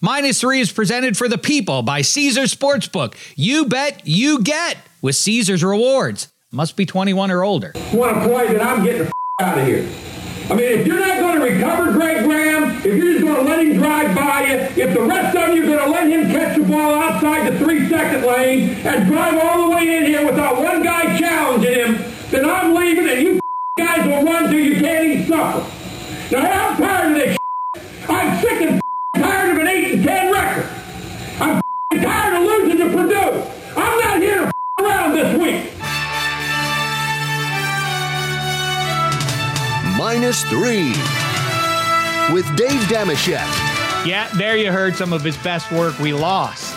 Minus three is presented for the people by Caesars Sportsbook. You bet, you get with Caesar's rewards. Must be 21 or older. Want to play that I'm getting the f- out of here. I mean, if you're not going to recover Greg Graham, if you're just going to let him drive by you, if the rest of you are going to let him catch the ball outside the three-second lane and drive all the way in here without one guy challenging him, then I'm leaving and you f- guys will run till you can't even suffer. Now, I'm tired of this. I'm sick and f- tired of an 8 and 10 record. I'm tired of losing to Purdue. I'm not here to around this week. Minus three with Dave Dameshek. Yeah, there you heard some of his best work. We lost.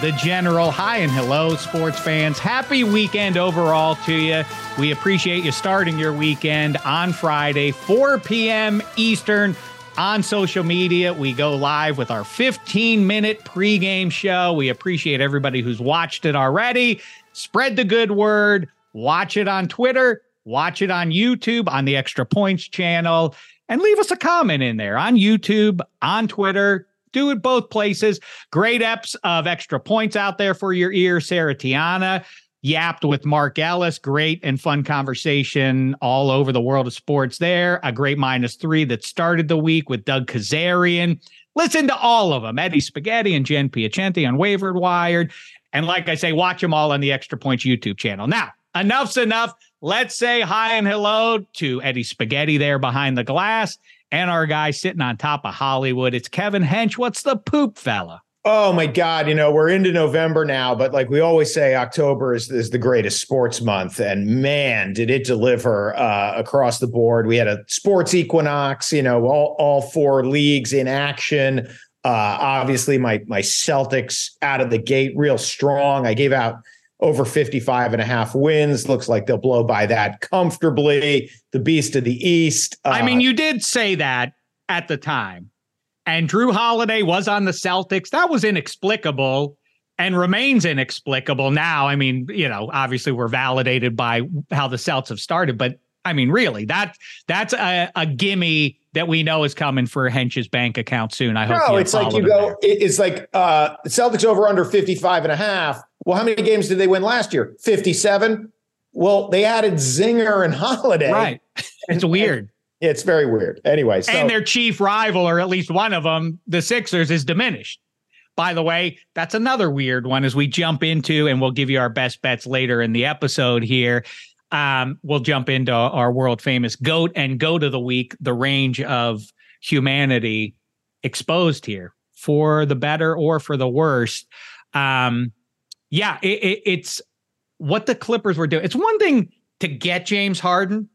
The General. Hi and hello, sports fans. Happy weekend overall to you. We appreciate you starting your weekend on Friday, 4 p.m. Eastern on social media. We go live with our 15 minute pregame show. We appreciate everybody who's watched it already. Spread the good word. Watch it on Twitter. Watch it on YouTube on the Extra Points channel and leave us a comment in there on YouTube, on Twitter. Do it both places. Great eps of Extra Points out there for your ear. Sarah Tiana yapped with Mark Ellis. Great and fun conversation all over the world of sports there. A great minus three that started the week with Doug Kezirian. Listen to all of them Eddie Spaghetti and Jen Piacenti on Waiver Wired. And like I say, watch them all on the Extra Points YouTube channel. Now, enough's enough. Let's say hi and hello to Eddie Spaghetti there behind the glass and our guy sitting on top of Hollywood. It's Kevin Hench. What's the poop fella? Oh my God, you know, we're into November now, but like we always say, October is, is the greatest sports month. And man, did it deliver uh, across the board. We had a sports equinox, you know, all, all four leagues in action. Uh, obviously, my my Celtics out of the gate real strong. I gave out over 55 and a half wins. Looks like they'll blow by that comfortably. The beast of the East. Uh, I mean, you did say that at the time. And Jrue Holiday was on the Celtics. That was inexplicable and remains inexplicable now. I mean, you know, obviously we're validated by how the Celts have started, but I mean, really, that that's a, a gimme that we know is coming for Hench's bank account soon. I hope. no, it's like you go, it- it's like uh Celtics over under 55 and a half. Well, how many games did they win last year? 57. Well, they added Zinger and Holiday. right. It's weird. It's very weird. Anyway, so and their chief rival, or at least one of them, the Sixers, is diminished. By the way, that's another weird one as we jump into, and we'll give you our best bets later in the episode here. Um, we'll jump into our world famous GOAT and GOAT of the week, the range of humanity exposed here for the better or for the worst. Um, yeah, it, it, it's what the Clippers were doing. It's one thing to get James Harden,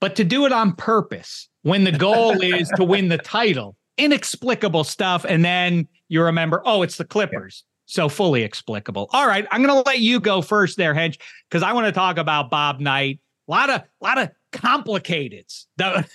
but to do it on purpose when the goal is to win the title, inexplicable stuff. And then you remember, oh, it's the Clippers. So fully explicable. All right, I'm going to let you go first there, Hench, because I want to talk about Bob Knight. A lot of, lot of complicateds that-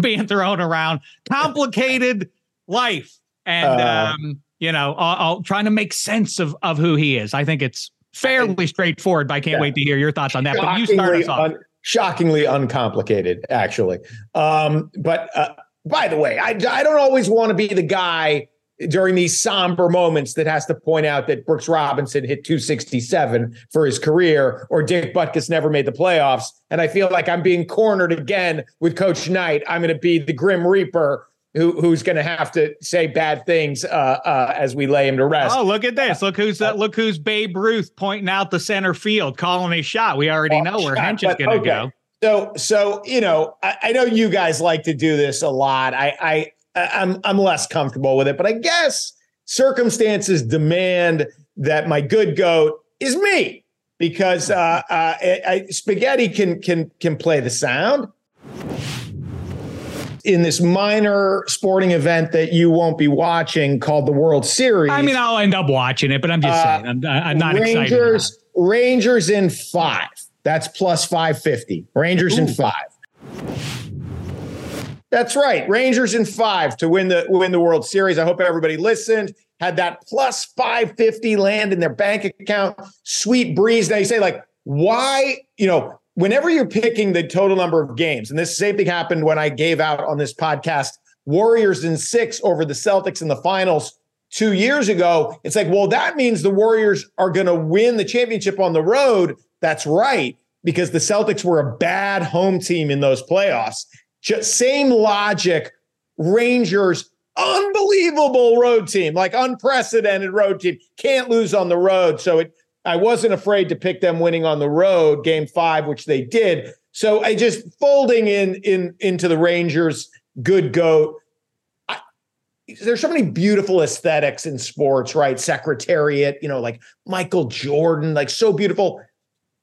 being thrown around, complicated life, and Uh, um, you know, I'll, I'll trying to make sense of of who he is. I think it's fairly straightforward, but I can't Yeah. wait to hear your thoughts on that. But you start us off. un- shockingly uncomplicated, actually. Um, but uh, by the way, I, I don't always want to be the guy during these somber moments that has to point out that Brooks Robinson hit 267 for his career or Dick Butkus never made the playoffs. And I feel like I'm being cornered again with Coach Knight. I'm going to be the Grim Reaper. Who, who's going to have to say bad things uh, uh, as we lay him to rest? Oh, look at this! Look who's uh, look who's Babe Ruth pointing out the center field, calling a shot. We already know where shot, Hench is going to okay. go. So, so you know, I, I know you guys like to do this a lot. I, I, I'm, I'm less comfortable with it, but I guess circumstances demand that my good goat is me because uh, uh, I, I- Spaghetti can can can play the sound in this minor sporting event that you won't be watching called the World Series. I mean, I'll end up watching it, but I'm just Uh, saying, I'm, I'm not excited. Rangers, Rangers in five. That's plus 550. Rangers in five. That's right. Rangers in five to win the win the World Series. I hope everybody listened. Had that plus 550 land in their bank account. Sweet breeze. Now you say, like, why, you know, whenever you're picking the total number of games, and this same thing happened when I gave out on this podcast, Warriors in six over the Celtics in the finals. two years ago, it's like, well, that means the Warriors are going to win the championship on the road. That's right, because the Celtics were a bad home team in those playoffs. Just same logic. Rangers, unbelievable road team, like unprecedented road team. Can't lose on the road. So it, I wasn't afraid to pick them winning on the road, game five, which they did. So I just folding in in into the Rangers, good goat there's so many beautiful aesthetics in sports, right? Secretariat, you know, like Michael Jordan, like so beautiful.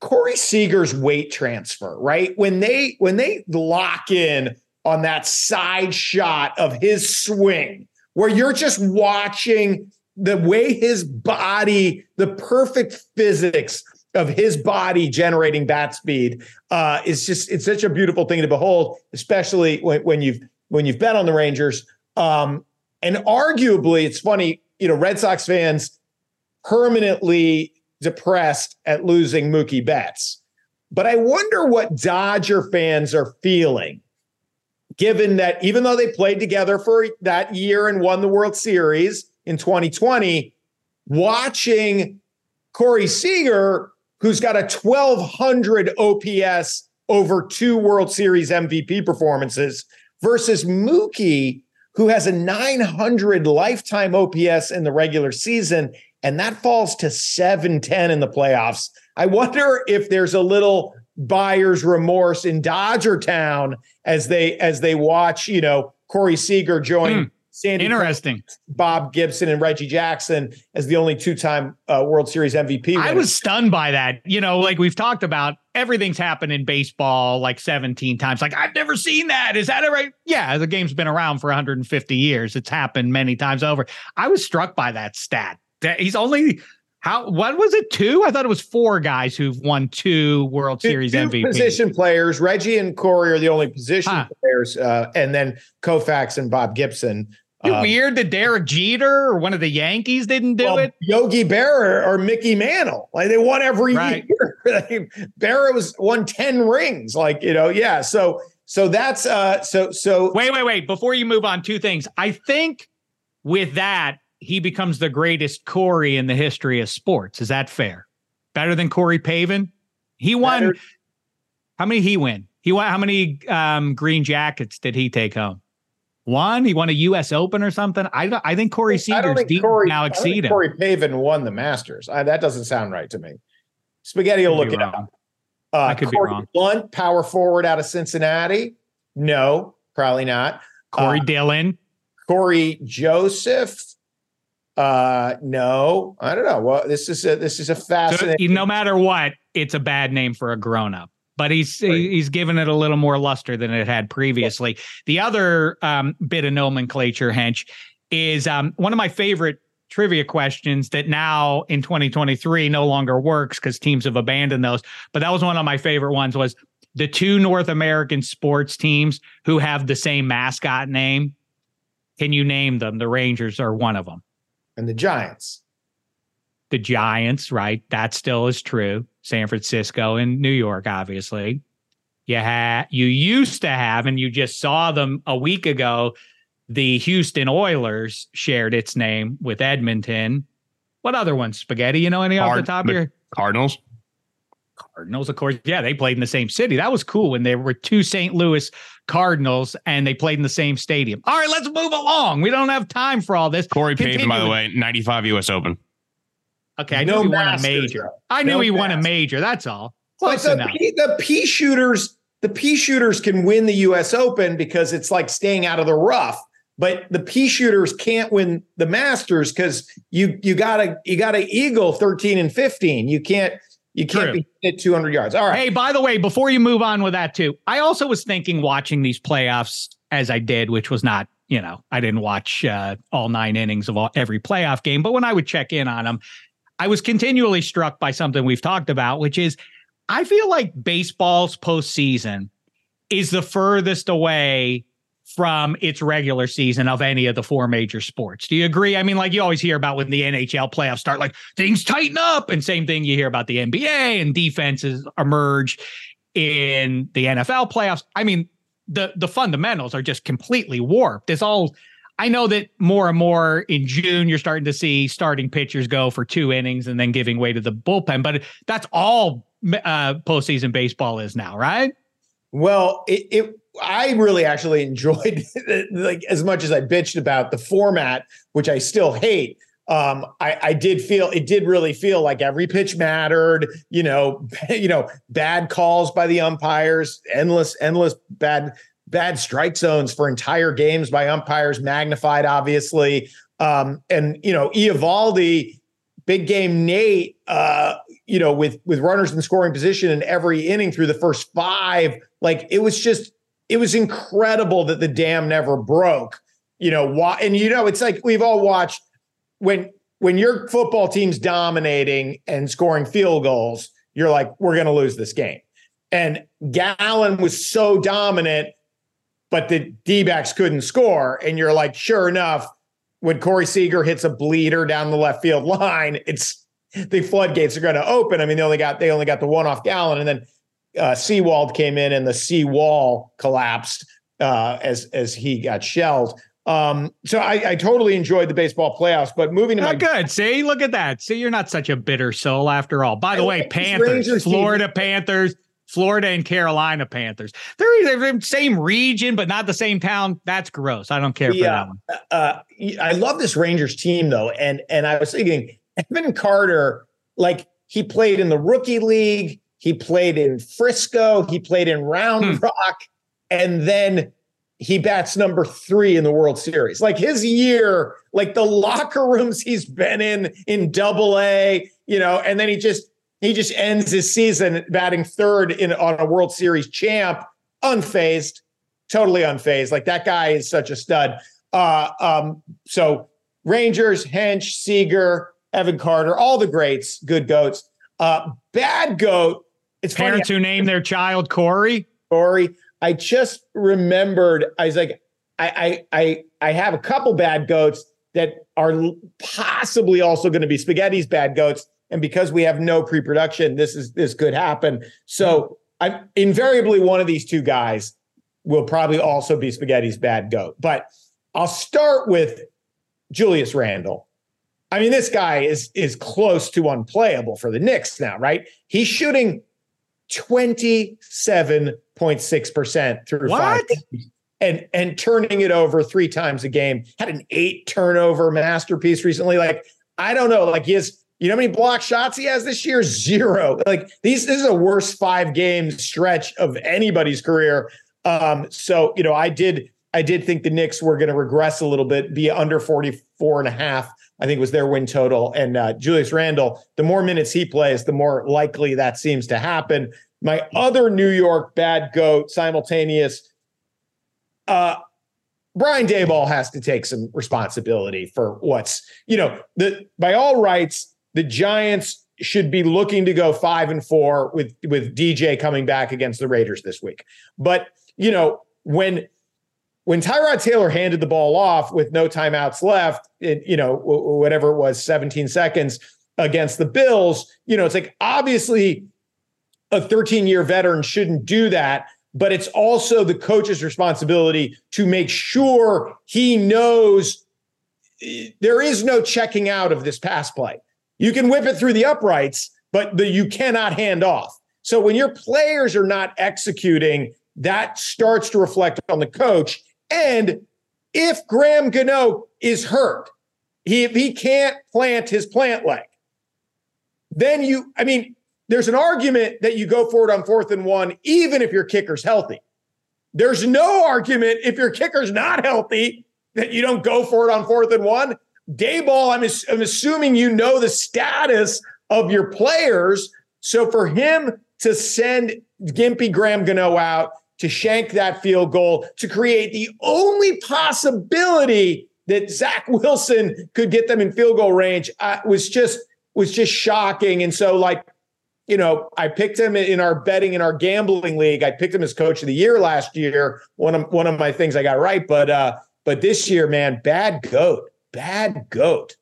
Corey Seager's weight transfer, right? When they when they lock in on that side shot of his swing, where you're just watching the way his body, the perfect physics of his body generating bat speed, uh, is just it's such a beautiful thing to behold, especially when, when you've when you've bet on the Rangers. Um, and arguably, it's funny, you know, Red Sox fans permanently depressed at losing Mookie Betts. But I wonder what Dodger fans are feeling, given that even though they played together for that year and won the World Series in 2020, watching Corey Seager, who's got a 1200 OPS over two World Series MVP performances, versus Mookie, who has a 900 lifetime OPS in the regular season, and that falls to 710 in the playoffs. I wonder if there's a little buyer's remorse in Dodger Town as they as they watch, you know, Corey Seager join mm, Sandy interesting Bob Gibson and Reggie Jackson as the only two-time uh, World Series MVP. Winner. I was stunned by that. You know, like we've talked about everything's happened in baseball like 17 times. Like, I've never seen that. Is that right? Yeah, the game's been around for 150 years. It's happened many times over. I was struck by that stat. That he's only how what was it? Two? I thought it was four guys who've won two World two, Series two MVP. Position players. Reggie and Corey are the only position huh. players, uh, and then Koufax and Bob Gibson um, weird that Derek Jeter or one of the Yankees didn't do well, it. Yogi Berra or Mickey Mantle, like they won every right. year. Berra was won ten rings, like you know, yeah. So so that's uh so so. Wait wait wait! Before you move on, two things. I think with that he becomes the greatest Corey in the history of sports. Is that fair? Better than Corey Pavin? He won. Better. How many he win? He won. How many um, green jackets did he take home? One, he won a U.S. Open or something. I I think Corey Seager's deep Corey, now exceed him. Corey Pavin won the Masters. I, that doesn't sound right to me. Spaghetti will look it up. Uh, I could Corey be wrong. Blount, power forward out of Cincinnati. No, probably not. Corey uh, Dillon. Cory Joseph. Uh, no, I don't know. Well, this is a this is a fascinating. So, no matter what, it's a bad name for a grown up but he's right. he's given it a little more luster than it had previously. The other um, bit of nomenclature, Hench, is um, one of my favorite trivia questions that now in 2023 no longer works because teams have abandoned those. But that was one of my favorite ones. Was the two North American sports teams who have the same mascot name? Can you name them? The Rangers are one of them, and the Giants. The Giants, right? That still is true. San Francisco and New York, obviously. You had you used to have, and you just saw them a week ago. The Houston Oilers shared its name with Edmonton. What other ones? Spaghetti? You know any Card- off the top of your Cardinals? Cardinals, of course. Yeah, they played in the same city. That was cool when there were two St. Louis Cardinals and they played in the same stadium. All right, let's move along. We don't have time for all this. Corey Pavin, by the way, 95 US Open. Okay, I no knew he won a major. Though. I knew no he masters. won a major. That's all. Close the, enough. P, the P shooters, the P shooters can win the U.S. Open because it's like staying out of the rough. But the P shooters can't win the Masters because you you gotta you gotta eagle thirteen and fifteen. You can't you can't True. be at 200 yards. All right. Hey, by the way, before you move on with that too, I also was thinking watching these playoffs as I did, which was not, you know, I didn't watch uh, all nine innings of all, every playoff game, but when I would check in on them, I was continually struck by something we've talked about, which is I feel like baseball's postseason is the furthest away from its regular season of any of the four major sports. Do you agree? I mean, like you always hear about when the NHL playoffs start, like things tighten up, and same thing you hear about the NBA and defenses emerge in the NFL playoffs. I mean, the the fundamentals are just completely warped. It's all I know that more and more in June, you're starting to see starting pitchers go for two innings and then giving way to the bullpen. But that's all uh, postseason baseball is now, right? Well, it, it I really actually enjoyed like as much as I bitched about the format, which I still hate. Um, I, I did feel it did really feel like every pitch mattered. You know, you know, bad calls by the umpires, endless, endless bad bad strike zones for entire games by umpires, magnified, obviously. Um, and you know, Eovaldi, big game Nate, uh, you know, with with runners in scoring position in every inning through the first five, like it was just it was incredible that the dam never broke. You know, why? And you know, it's like we've all watched when when your football team's dominating and scoring field goals, you're like, we're going to lose this game. And Gallen was so dominant, but the D backs couldn't score. And you're like, sure enough, when Corey Seager hits a bleeder down the left field line, it's the floodgates are going to open. I mean, they only got they only got the one off Gallen, and then uh, Sewald came in and the seawall collapsed uh, as as he got shelled. Um, so I, I, totally enjoyed the baseball playoffs, but moving to not my good. See, look at that. See, you're not such a bitter soul after all. By the I way, Panthers, Florida team. Panthers, Florida and Carolina Panthers. They're the same region, but not the same town. That's gross. I don't care yeah, for that one. Uh, I love this Rangers team though, and and I was thinking Evan Carter, like he played in the rookie league. He played in Frisco. He played in Round hmm. Rock. And then he bats number three in the World Series. Like his year, like the locker rooms he's been in in double A, you know, and then he just he just ends his season batting third in on a World Series champ, unfazed, totally unfazed. Like that guy is such a stud. Uh, um, so Rangers, Hench, Seager, Evan Carter, all the greats, good goats. Uh, bad goat it's parents funny. who name their child Corey. Corey. I just remembered. I was like, I I I I have a couple bad goats that are possibly also going to be spaghetti's bad goats. And because we have no pre-production, this is this could happen. So I'm invariably one of these two guys will probably also be spaghetti's bad goat. But I'll start with Julius Randle. I mean, this guy is is close to unplayable for the Knicks now, right? He's shooting 27.6% through what? five and and turning it over three times a game. Had an eight turnover masterpiece recently. Like, I don't know. Like he has, you know how many block shots he has this year? Zero. Like these, this is a worst five game stretch of anybody's career. Um, so you know, I did I did think the Knicks were going to regress a little bit, be under 44 and a half I think it was their win total. And uh, Julius Randle, the more minutes he plays, the more likely that seems to happen. My other New York bad goat simultaneous. Uh, Brian Daboll has to take some responsibility for what's, you know, the by all rights, the Giants should be looking to go five and four with with DJ coming back against the Raiders this week. But you know, when when Tyrod Taylor handed the ball off with no timeouts left, you know, whatever it was, 17 seconds against the Bills, you know, it's like obviously a 13 year veteran shouldn't do that, but it's also the coach's responsibility to make sure he knows there is no checking out of this pass play. You can whip it through the uprights, but the, you cannot hand off. So when your players are not executing, that starts to reflect on the coach. And if Graham Gano is hurt, he, if he can't plant his plant leg, then you, I mean, there's an argument that you go for it on fourth and one, even if your kicker's healthy. There's no argument if your kicker's not healthy that you don't go for it on fourth and one. Daboll, I'm, I'm assuming you know the status of your players. So for him to send Gimpy Graham Gano out to shank that field goal to create the only possibility that Zach Wilson could get them in field goal range uh, was just was just shocking. And so, like, you know, I picked him in our betting in our gambling league. I picked him as coach of the year last year. One of one of my things I got right, but uh, but this year, man, bad goat, bad goat.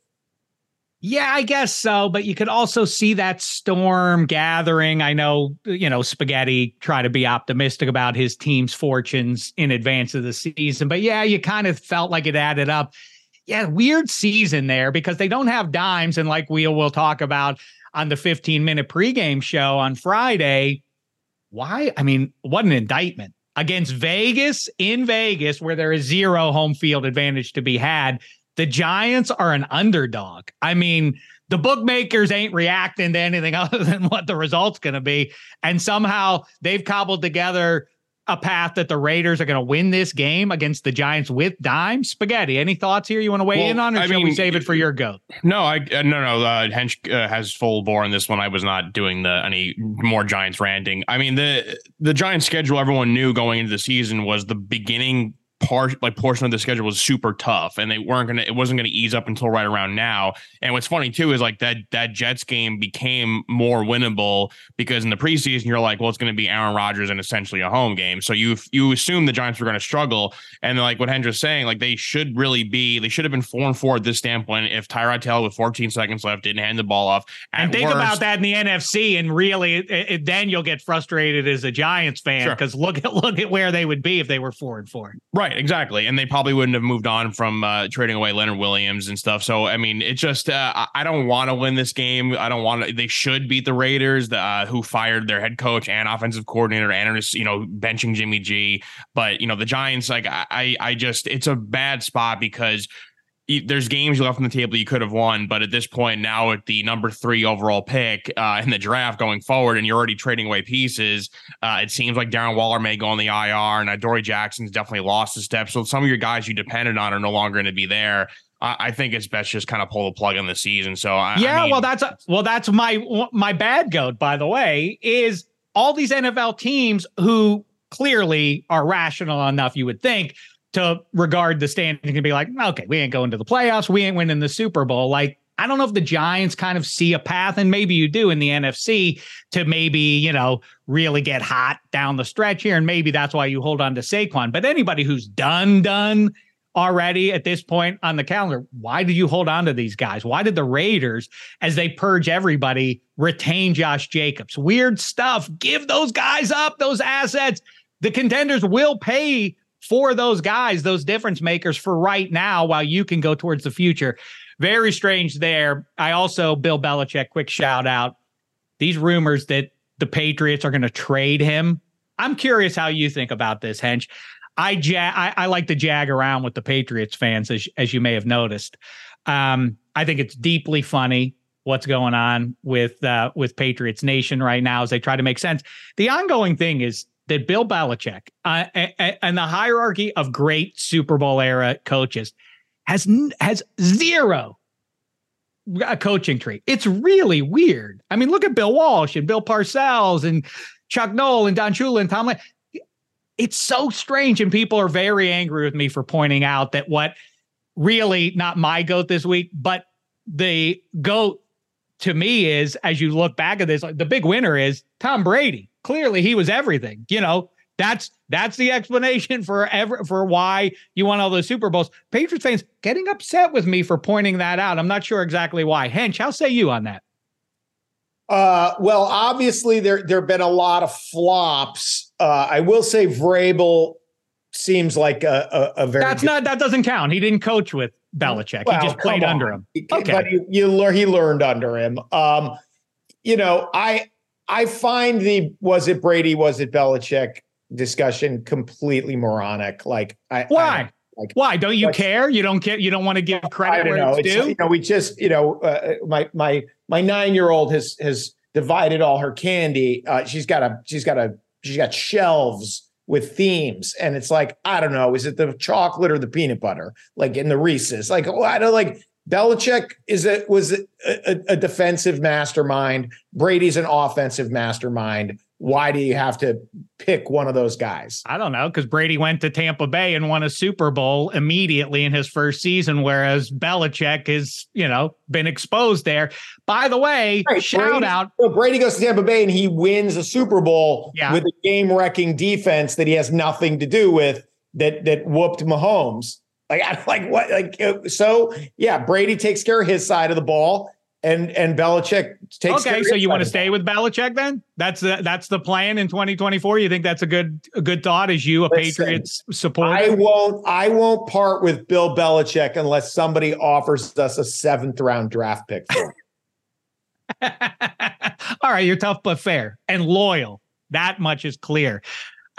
Yeah, I guess so. But you could also see that storm gathering. I know, you know, Spaghetti try to be optimistic about his team's fortunes in advance of the season. But yeah, you kind of felt like it added up. Yeah, weird season there because they don't have dimes. And like we will talk about on the 15 minute pregame show on Friday, why? I mean, what an indictment against Vegas in Vegas, where there is zero home field advantage to be had. The Giants are an underdog. I mean, the bookmakers ain't reacting to anything other than what the result's going to be. And somehow they've cobbled together a path that the Raiders are going to win this game against the Giants with dime. Spaghetti, any thoughts here you want to weigh well, in on, or I shall mean, we save it for your goat? No, I uh, no no. Uh, Hench uh, has full bore in this one. I was not doing the any more Giants ranting. I mean the the Giants schedule everyone knew going into the season was the beginning part like portion of the schedule was super tough and they weren't gonna it wasn't gonna ease up until right around now. And what's funny too is like that that jets game became more winnable because in the preseason you're like well it's gonna be aaron rodgers and essentially a home game. So you you assume the giants were gonna struggle. And like what hendra's saying like they should really be they should have been four and four at this standpoint if tyrod taylor with 14 seconds left didn't hand the ball off. And think worst, about that in the nfc and really it, it, then you'll get frustrated as a giants fan because sure. look at look at where they would be if they were four and four. Right Right, exactly. And they probably wouldn't have moved on from uh, trading away Leonard Williams and stuff. So, I mean, it just, uh, I don't want to win this game. I don't want to, they should beat the Raiders, uh, who fired their head coach and offensive coordinator and, you know, benching Jimmy G. But, you know, the Giants, like, I, I just, it's a bad spot because there's games you left on the table you could have won, but at this point now at the number three overall pick uh, in the draft going forward, and you're already trading away pieces, uh, it seems like Darren Waller may go on the IR, and Adoree Jackson's definitely lost a step. So some of your guys you depended on are no longer going to be there. I think it's best just kind of pull the plug on the season. So I, yeah, I mean, well that's well that's my my bad goat by the way is all these NFL teams who clearly are rational enough you would think to regard the standing and be like, okay, we ain't going to the playoffs. We ain't winning the Super Bowl. Like, I don't know if the Giants kind of see a path, and maybe you do in the NFC to maybe, you know, really get hot down the stretch here. And maybe that's why you hold on to Saquon. But anybody who's done, done already at this point on the calendar, why did you hold on to these guys? Why did the Raiders, as they purge everybody, retain Josh Jacobs? Weird stuff. Give those guys up, those assets. The contenders will pay for those guys, those difference makers for right now, while you can go towards the future. Very strange there. I also, Bill Belichick, quick shout out. These rumors that the Patriots are going to trade him. I'm curious how you think about this, Hench. I, ja- I, I like to jag around with the Patriots fans, as, as you may have noticed. Um, I think it's deeply funny what's going on with uh, with Patriots Nation right now as they try to make sense. The ongoing thing is that Bill Belichick uh, and the hierarchy of great Super Bowl era coaches has has zero a coaching tree. It's really weird. I mean, look at Bill Walsh and Bill Parcells and Chuck Noll and Don Shula and Tom. It's so strange, and people are very angry with me for pointing out that what really not my goat this week, but the goat to me is as you look back at this, the big winner is Tom Brady clearly he was everything. You know, that's that's the explanation for ever for why you won all those Super Bowls. Patriots fans getting upset with me for pointing that out. I'm not sure exactly why. Hench, how say you on that? Uh, well, obviously there there have been a lot of flops. Uh, I will say Vrabel seems like a, a, a very. That's good- not that doesn't count. He didn't coach with Belichick. Well, he just played under him. Okay, but he, you learn he learned under him. Um, you know, I I find the was it Brady, was it Belichick discussion completely moronic. Like, I, why? I, like, why don't you care? You don't care. You don't want to give credit where know. it's, it's due. You know, we just, you know, uh, my my my nine year old has has divided all her candy. Uh, she's got a she's got a she's got shelves with themes, and it's like I don't know, is it the chocolate or the peanut butter? Like in the Reese's, like oh, I don't like Belichick is a was a, a, a, defensive mastermind. Brady's an offensive mastermind. Why do you have to pick one of those guys? I don't know because Brady went to Tampa Bay and won a Super Bowl immediately in his first season, whereas Belichick has you know been exposed there. By the way, right. shout Brady, out. So Brady goes to Tampa Bay and he wins a Super Bowl yeah. with a game wrecking defense that he has nothing to do with that that whooped Mahomes Like, I'm like, what? Like, so yeah, Brady takes care of his side of the ball, and and Belichick takes. Okay, so you want to stay with Belichick then? That's the that's the plan in 2024. You think that's a good a good thought as you a Listen, Patriots supporter? I won't I won't part with Bill Belichick unless somebody offers us a seventh round draft pick for All right, you're tough but fair and loyal. That much is clear.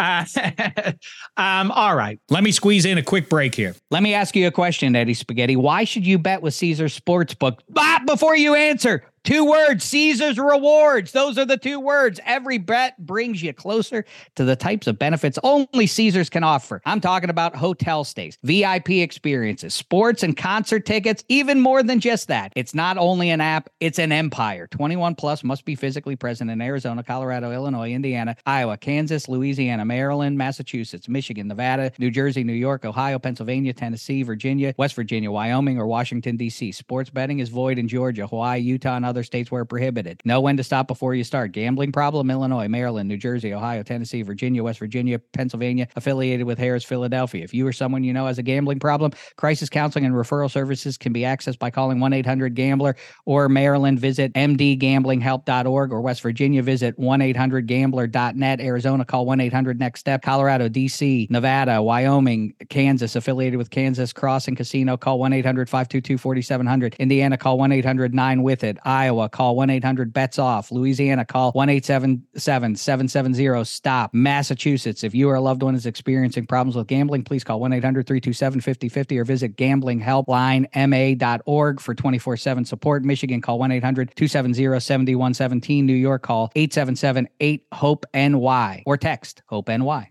Uh, um, all right. Let me squeeze in a quick break here. Let me ask you a question, Eddie Spaghetti. Why should you bet with Caesars Sportsbook? Ah, before you answer, Two words, Caesar's rewards. Those are the two words. Every bet brings you closer to the types of benefits only Caesars can offer. I'm talking about hotel stays, VIP experiences, sports and concert tickets, even more than just that. It's not only an app, it's an empire. 21 plus must be physically present in Arizona, Colorado, Illinois, Indiana, Iowa, Kansas, Louisiana, Maryland, Massachusetts, Michigan, Nevada, New Jersey, New York, Ohio, Pennsylvania, Tennessee, Virginia, West Virginia, Wyoming, or Washington, D.C. Sports betting is void in Georgia, Hawaii, Utah, and other states where prohibited. Know when to stop before you start. Gambling problem, Illinois, Maryland, New Jersey, Ohio, Tennessee, Virginia, West Virginia, Pennsylvania, affiliated with Harrah's, Philadelphia. If you or someone you know has a gambling problem, crisis counseling and referral services can be accessed by calling 1 800 Gambler or Maryland, visit mdgamblinghelp.org or West Virginia, visit 1 800 gambler.net. Arizona, call 1 800 Next Step. Colorado, DC, Nevada, Wyoming, Kansas, affiliated with Kansas Crossing Casino, call 1 800 522 4700. Indiana, call 1 800 9 with it. Iowa, call 1 800 bets off. Louisiana, call 1 877 770 stop. Massachusetts, if you or a loved one is experiencing problems with gambling, please call 1 800 327 5050 or visit gamblinghelplinema.org for 24 7 support. Michigan, call 1 800 270 7117. New York, call 877 8 HOPE NY or text HOPE NY.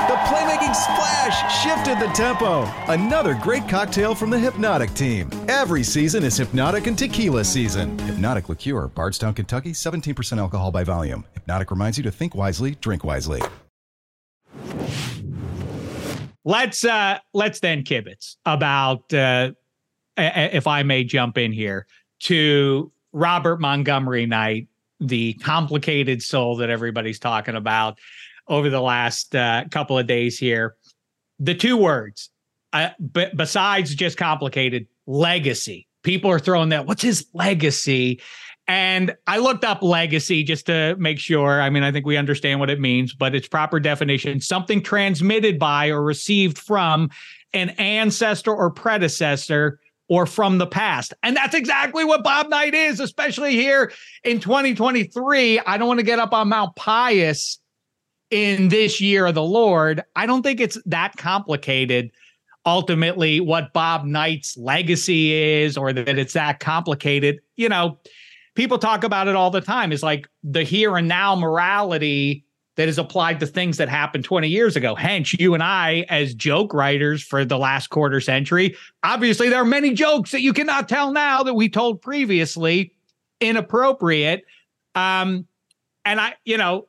Playmaking splash shifted the tempo. Another great cocktail from the Hpnotiq team. Every season is Hpnotiq and Tequila season. Hpnotiq Liqueur, Bardstown, Kentucky, 17% alcohol by volume. Hpnotiq reminds you to think wisely, drink wisely. Let's uh let's then kibitz about uh if I may jump in here to Robert Montgomery Knight, the complicated soul that everybody's talking about over the last uh, couple of days here. The two words, uh, besides just complicated, legacy. People are throwing that. What's his legacy? And I looked up legacy just to make sure. I mean, I think we understand what it means, but its proper definition something transmitted by or received from an ancestor or predecessor or from the past. And that's exactly what Bob Knight is, especially here in 2023. I don't want to get up on Mount Pius in this year of the Lord. I don't think it's that complicated ultimately what Bob Knight's legacy is or that it's that complicated. You know, people talk about it all the time. It's like the here and now morality that is applied to things that happened 20 years ago. Hench, you and I, as joke writers for the last quarter century, obviously there are many jokes that you cannot tell now that we told previously inappropriate. Um, and I, you know,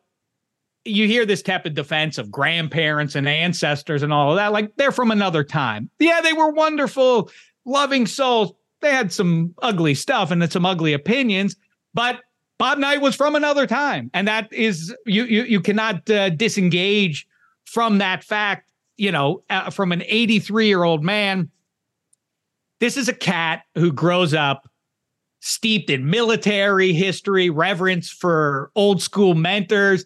you hear this tepid defense of grandparents and ancestors and all of that. Like they're from another time. Yeah, they were wonderful, loving souls. They had some ugly stuff and some ugly opinions, but Bob Knight was from another time, and that is you you you cannot uh, disengage from that fact. You know, uh, from an 83 year old man. This is a cat who grows up steeped in military history, reverence for old school mentors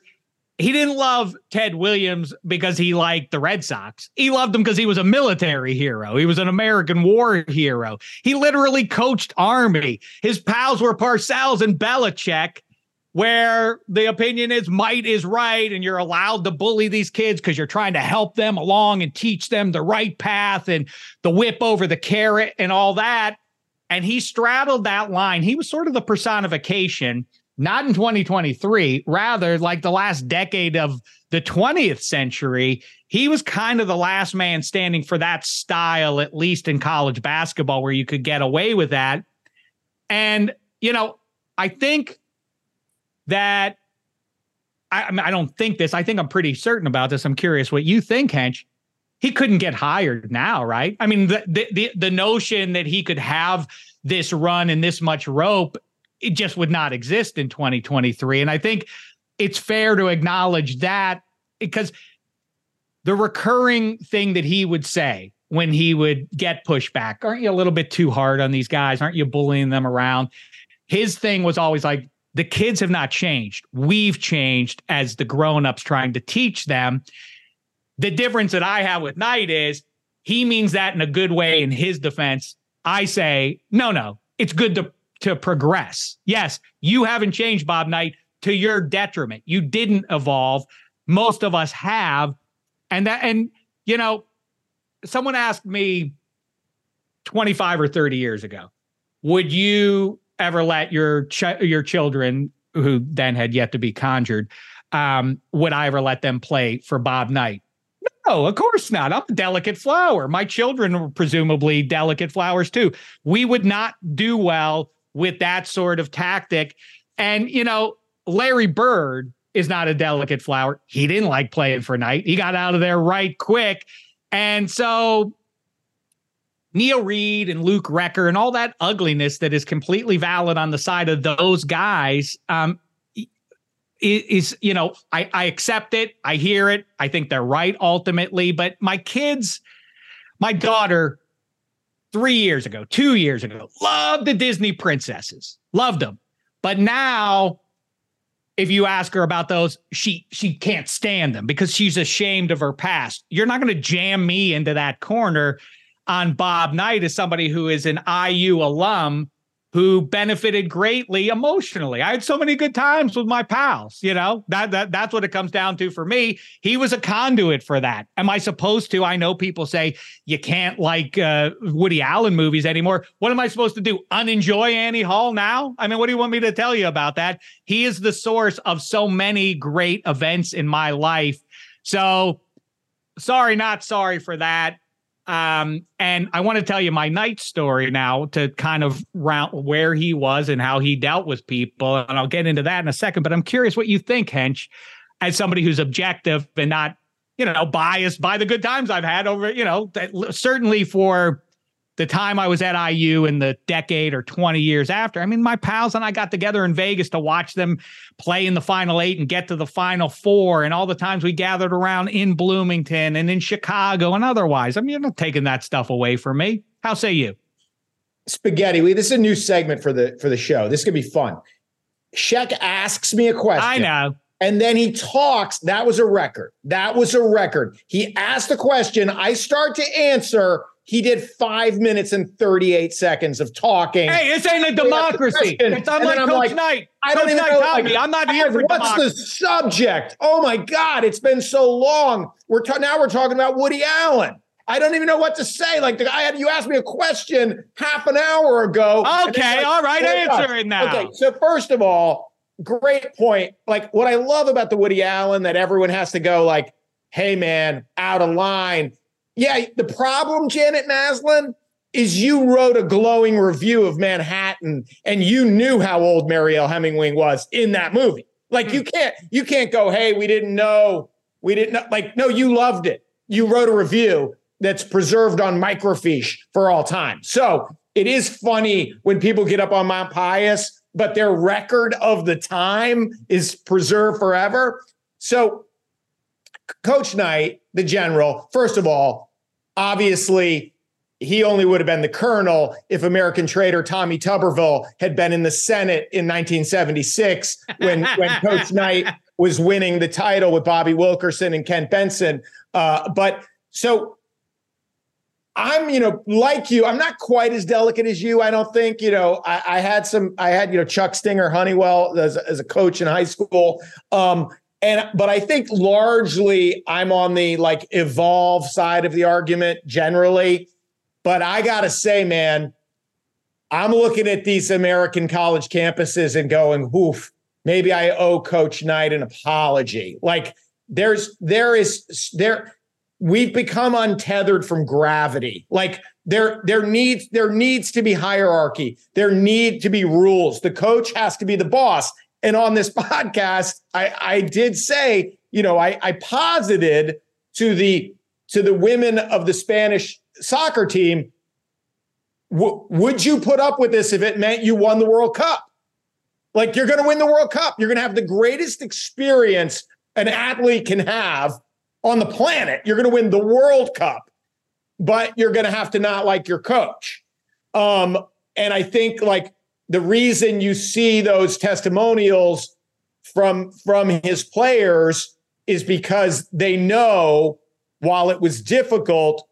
he didn't love Ted Williams because he liked the Red Sox. He loved him because he was a military hero. He was an American war hero. He literally coached Army. His pals were Parcells and Belichick, where the opinion is might is right, and you're allowed to bully these kids because you're trying to help them along and teach them the right path and the whip over the carrot and all that. And he straddled that line. He was sort of the personification not in 2023, rather like the last decade of the 20th century. He was kind of the last man standing for that style, at least in college basketball, where you could get away with that. And, you know, I think that I, I, mean, I don't think this. I think I'm pretty certain about this. I'm curious what you think, Hench. He couldn't get hired now, right? I mean, the the the, the notion that he could have this run and this much rope it just would not exist in 2023. And I think it's fair to acknowledge that because the recurring thing that he would say when he would get pushback, aren't you a little bit too hard on these guys? Aren't you bullying them around? His thing was always like, the kids have not changed. We've changed as the grown-ups trying to teach them. The difference that I have with Knight is he means that in a good way in his defense. I say, no, no, it's good to to progress. Yes, you haven't changed, Bob Knight, to your detriment. You didn't evolve. Most of us have. And that, and, you know, someone asked me 25 or 30 years ago, would you ever let your ch- your children who then had yet to be conjured um, would I ever let them play for Bob Knight? No, of course not. I'm a delicate flower. My children were presumably delicate flowers too. We would not do well with that sort of tactic. And, you know, Larry Bird is not a delicate flower. He didn't like playing for Knight. He got out of there right quick. And so Neil Reed and Luke Recker and all that ugliness that is completely valid on the side of those guys um, is, you know, I, I accept it. I hear it. I think they're right ultimately. But my kids, my daughter three years ago, two years ago, loved the Disney princesses, loved them. But now, if you ask her about those, she she can't stand them because she's ashamed of her past. You're not going to jam me into that corner on Bob Knight as somebody who is an IU alum who benefited greatly emotionally. I had so many good times with my pals, you know. That that that's what it comes down to for me. He was a conduit for that. Am I supposed to? I know people say you can't like uh, Woody Allen movies anymore. What am I supposed to do? Unenjoy Annie Hall now? I mean, what do you want me to tell you about that? He is the source of so many great events in my life. So, sorry, not sorry for that. Um, and I want to tell you my Knight story now to kind of round where he was and how he dealt with people. And I'll get into that in a second. But I'm curious what you think, Hench, as somebody who's objective and not, you know, biased by the good times I've had over, you know, certainly for the time I was at IU in the decade or 20 years after. I mean, my pals and I got together in Vegas to watch them play in the final eight and get to the final four, and all the times we gathered around in Bloomington and in Chicago and otherwise. I mean, you're not taking that stuff away from me. How say you? Spaghetti. We this is a new segment for the for the show. This is gonna be fun. Shek asks me a question. I know. And then he talks. That was a record. That was a record. He asked a question. I start to answer he did five minutes and 38 seconds of talking. Hey, this ain't a democracy. It's unlike Coach like, Knight. I don't Coach even know. Like, I'm not here for What's democracy. the subject? Oh my God, it's been so long. We're ta- now we're talking about Woody Allen. I don't even know what to say. Like the guy had you asked me a question half an hour ago. Okay, like, all right, answer it now. Okay, so first of all, great point. Like what I love about the Woody Allen that everyone has to go like, hey man, out of line yeah, the problem, Janet Maslin, is you wrote a glowing review of Manhattan and you knew how old Mariel Hemingway was in that movie. Like you hmm. can't you can't go, hey, we didn't know. We didn't know. Like, no, you loved it. You wrote a review that's preserved on microfiche for all time. So it is funny when people get up on Mount Pius, but their record of the time is preserved forever. So Coach Knight, the general, first of all, Obviously, he only would have been the colonel if American trader Tommy Tuberville had been in the Senate in 1976 when, when Coach Knight was winning the title with Bobby Wilkerson and Kent Benson. Uh, but so I'm, you know, like you, I'm not quite as delicate as you. I don't think, you know, I, I had some, I had, you know, Chuck Stinger Honeywell as, as a coach in high school. Um, and but I think largely I'm on the like evolve side of the argument generally. But I gotta say, man, I'm looking at these American college campuses and going, "Oof, maybe I owe Coach Knight an apology." Like there's there is there we've become untethered from gravity. Like there there needs there needs to be hierarchy. There need to be rules. The coach has to be the boss. And on this podcast, I I did say, you know, I I posited to the to the women of the Spanish soccer team, w- would you put up with this if it meant you won the World Cup? Like you're going to win the World Cup. You're going to have the greatest experience an athlete can have on the planet. You're going to win the World Cup, but you're going to have to not like your coach. Um, and I think like the reason you see those testimonials from from his players is because they know while it was difficult,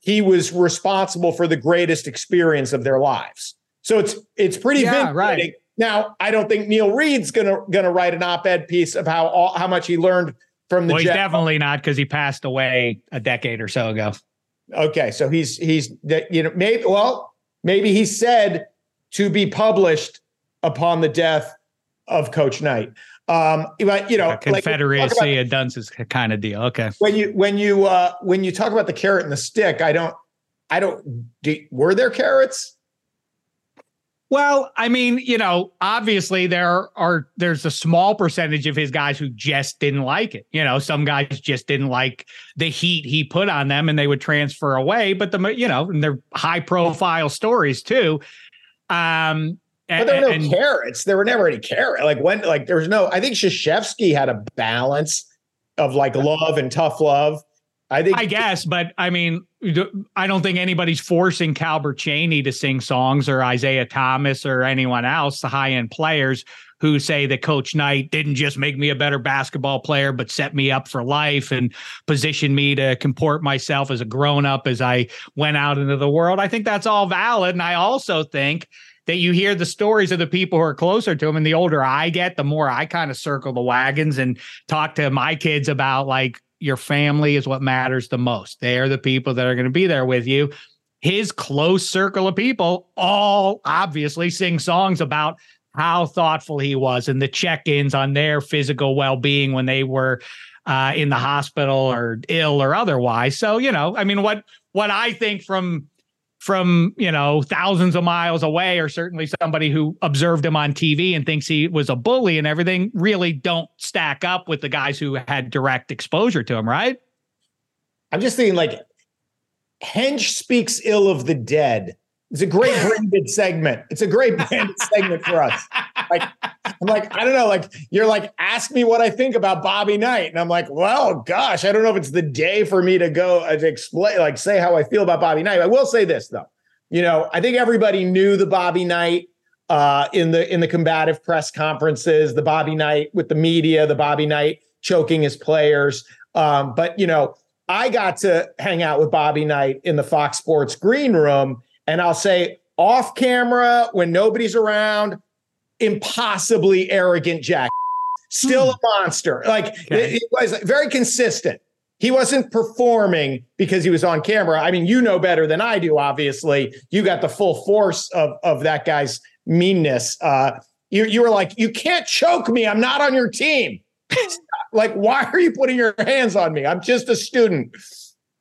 he was responsible for the greatest experience of their lives. So it's it's pretty yeah, right. Now, I don't think Neil Reed's gonna gonna write an op-ed piece of how all, how much he learned from the. Well, he's definitely not because he passed away a decade or so ago. Okay, so he's he's you know maybe well maybe he said to be published upon the death of Coach Knight. Um, but you know, Confederacy like, and Dunce's kind of deal. Okay. When you when you uh when you talk about the carrot and the stick, I don't I don't do, were there carrots? Well, I mean, you know, obviously there are there's a small percentage of his guys who just didn't like it. You know, some guys just didn't like the heat he put on them and they would transfer away, but the you know, and they're high profile stories too. Um, but there were no and, carrots. There were never any carrots. Like when, like there was no. I think Krzyzewski had a balance of like love and tough love. I think. I guess, but I mean, I don't think anybody's forcing Calbert Cheaney to sing songs or Isiah Thomas or anyone else, the high end players who say that Coach Knight didn't just make me a better basketball player, but set me up for life and position me to comport myself as a grown up as I went out into the world. I think that's all valid. And I also think that you hear the stories of the people who are closer to him. And the older I get, the more I kind of circle the wagons and talk to my kids about like your family is what matters the most. They are the people that are going to be there with you. His close circle of people all obviously sing songs about how thoughtful he was and the check-ins on their physical well-being when they were uh, in the hospital or ill or otherwise. So you know, I mean, what what I think from from you know thousands of miles away, or certainly somebody who observed him on TV and thinks he was a bully and everything, really don't stack up with the guys who had direct exposure to him, right? I'm just thinking like Hench speaks ill of the dead it's a great branded segment. It's a great branded segment for us. Like, I'm like, I don't know. Like, you're like, ask me what I think about Bobby Knight, and I'm like, well, gosh, I don't know if it's the day for me to go uh, to explain, like, say how I feel about Bobby Knight. I will say this though. You know, I think everybody knew the Bobby Knight uh, in the in the combative press conferences, the Bobby Knight with the media, the Bobby Knight choking his players. Um, but you know, I got to hang out with Bobby Knight in the Fox Sports green room and I'll say off camera when nobody's around, impossibly arrogant Jack. Still hmm. a monster. Like okay. it, it was very consistent. He wasn't performing because he was on camera. I mean, you know better than I do, obviously. You got the full force of, of that guy's meanness. Uh, you, you were like, you can't choke me. I'm not on your team. like, why are you putting your hands on me? I'm just a student.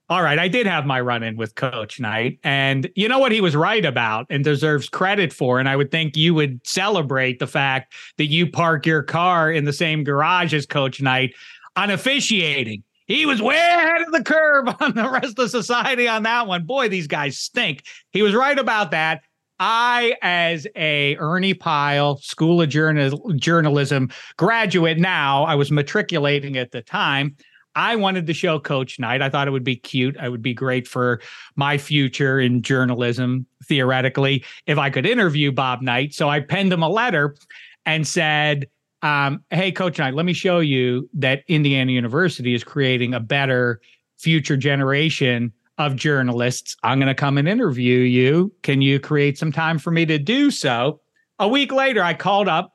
All right, I did have my run in with Coach Knight, and you know what he was right about and deserves credit for. And I would think you would celebrate the fact that you park your car in the same garage as Coach Knight on officiating. He was way ahead of the curve on the rest of society on that one. Boy, these guys stink. He was right about that. I, as a Ernie Pyle School of Journal- Journalism graduate now, I was matriculating at the time. I wanted to show Coach Knight. I thought it would be cute. I would be great for my future in journalism, theoretically, if I could interview Bob Knight. So I penned him a letter and said, um, hey, Coach Knight, let me show you that Indiana University is creating a better future generation of journalists. I'm going to come and interview you. Can you create some time for me to do so? A week later, I called up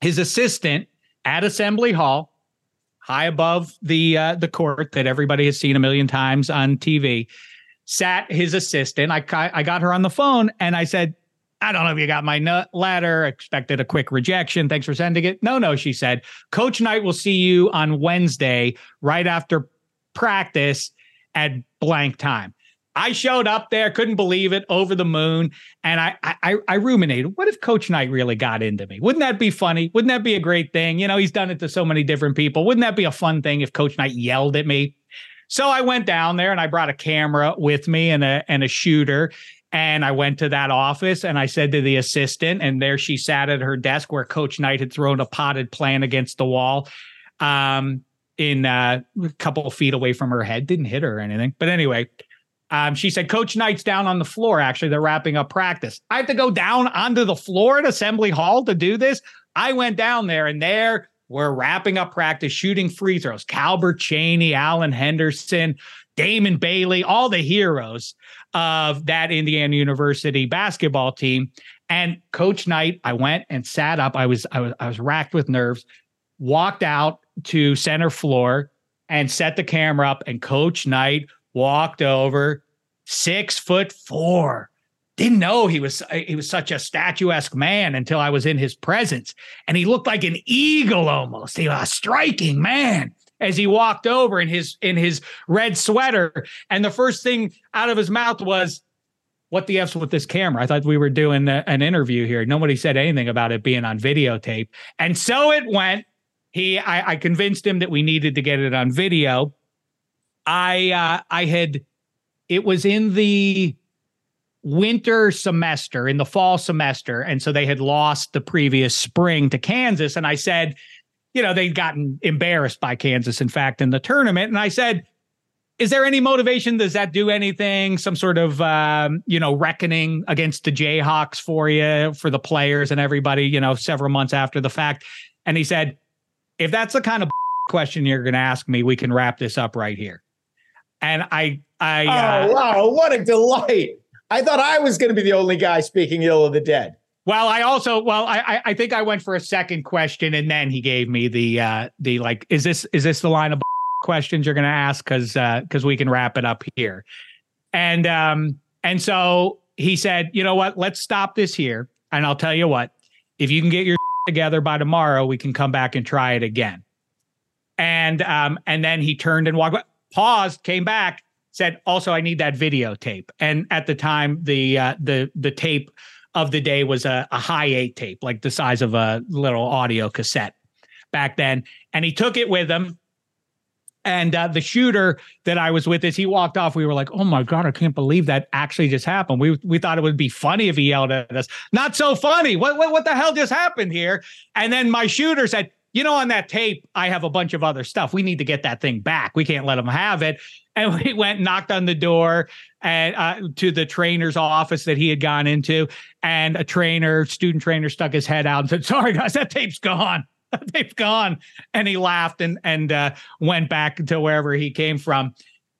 his assistant at Assembly Hall, high above the uh, the court that everybody has seen a million times on TV. Sat his assistant. I I got her on the phone and I said, I don't know if you got my letter. Expected a quick rejection. Thanks for sending it. No, no, she said. Coach Knight will see you on Wednesday, right after practice at blank time. I showed up there, couldn't believe it, over the moon, and I, I I ruminated. What if Coach Knight really got into me? Wouldn't that be funny? Wouldn't that be a great thing? You know, he's done it to so many different people. Wouldn't that be a fun thing if Coach Knight yelled at me? So I went down there and I brought a camera with me and a and a shooter. And I went to that office and I said to the assistant, and there she sat at her desk where Coach Knight had thrown a potted plant against the wall. Um, in uh, a couple feet away from her head. Didn't hit her or anything. But anyway, um, she said, Coach Knight's down on the floor. Actually, they're wrapping up practice. I have to go down onto the floor at Assembly Hall to do this. I went down there and there we're wrapping up practice, shooting free throws. Calbert Cheaney, Alan Henderson, Damon Bailey, all the heroes of that Indiana University basketball team. And Coach Knight, I went and sat up. I was I was I was racked with nerves. Walked out to center floor and set the camera up. And Coach Knight walked over, six foot four. Didn't know he was uh, he was such a statuesque man until I was in his presence, and he looked like an eagle almost. He was a striking man as he walked over in his in his red sweater. And the first thing out of his mouth was, "What the f's with this camera?" I thought we were doing a, an interview here. Nobody said anything about it being on videotape, and so it went he I, I convinced him that we needed to get it on video. I uh, I had it was in the winter semester in the fall semester and so they had lost the previous spring to Kansas and I said you know they'd gotten embarrassed by Kansas in fact in the tournament and I said is there any motivation? Does that do anything? Some sort of um, you know reckoning against the Jayhawks for you for the players and everybody you know several months after the fact? And he said if that's the kind of question you're going to ask me, we can wrap this up right here. And I, I, oh uh, wow, what a delight! I thought I was going to be the only guy speaking ill of the dead. Well, I also, well, I, I think I went for a second question, and then he gave me the, uh, the like, is this, is this the line of questions you're going to ask? Because, uh, because we can wrap it up here. And, um, and so he said, you know what? Let's stop this here, and I'll tell you what. If you can get your together by tomorrow, we can come back and try it again. And um, and then he turned and walked, paused, came back, said, also I need that videotape. And at the time, the uh, the the tape of the day was a, a high eight tape, like the size of a little audio cassette back then. And he took it with him and uh, the shooter that I was with, as he walked off, we were like, "Oh my god, I can't believe that actually just happened." We we thought it would be funny if he yelled at us. Not so funny. What what what the hell just happened here? And then my shooter said, "You know, on that tape, I have a bunch of other stuff. We need to get that thing back. We can't let them have it." And we went knocked on the door and uh, to the trainer's office that he had gone into, and a trainer, student trainer, stuck his head out and said, "Sorry guys, that tape's gone." Tape's gone and he laughed and and uh, went back to wherever he came from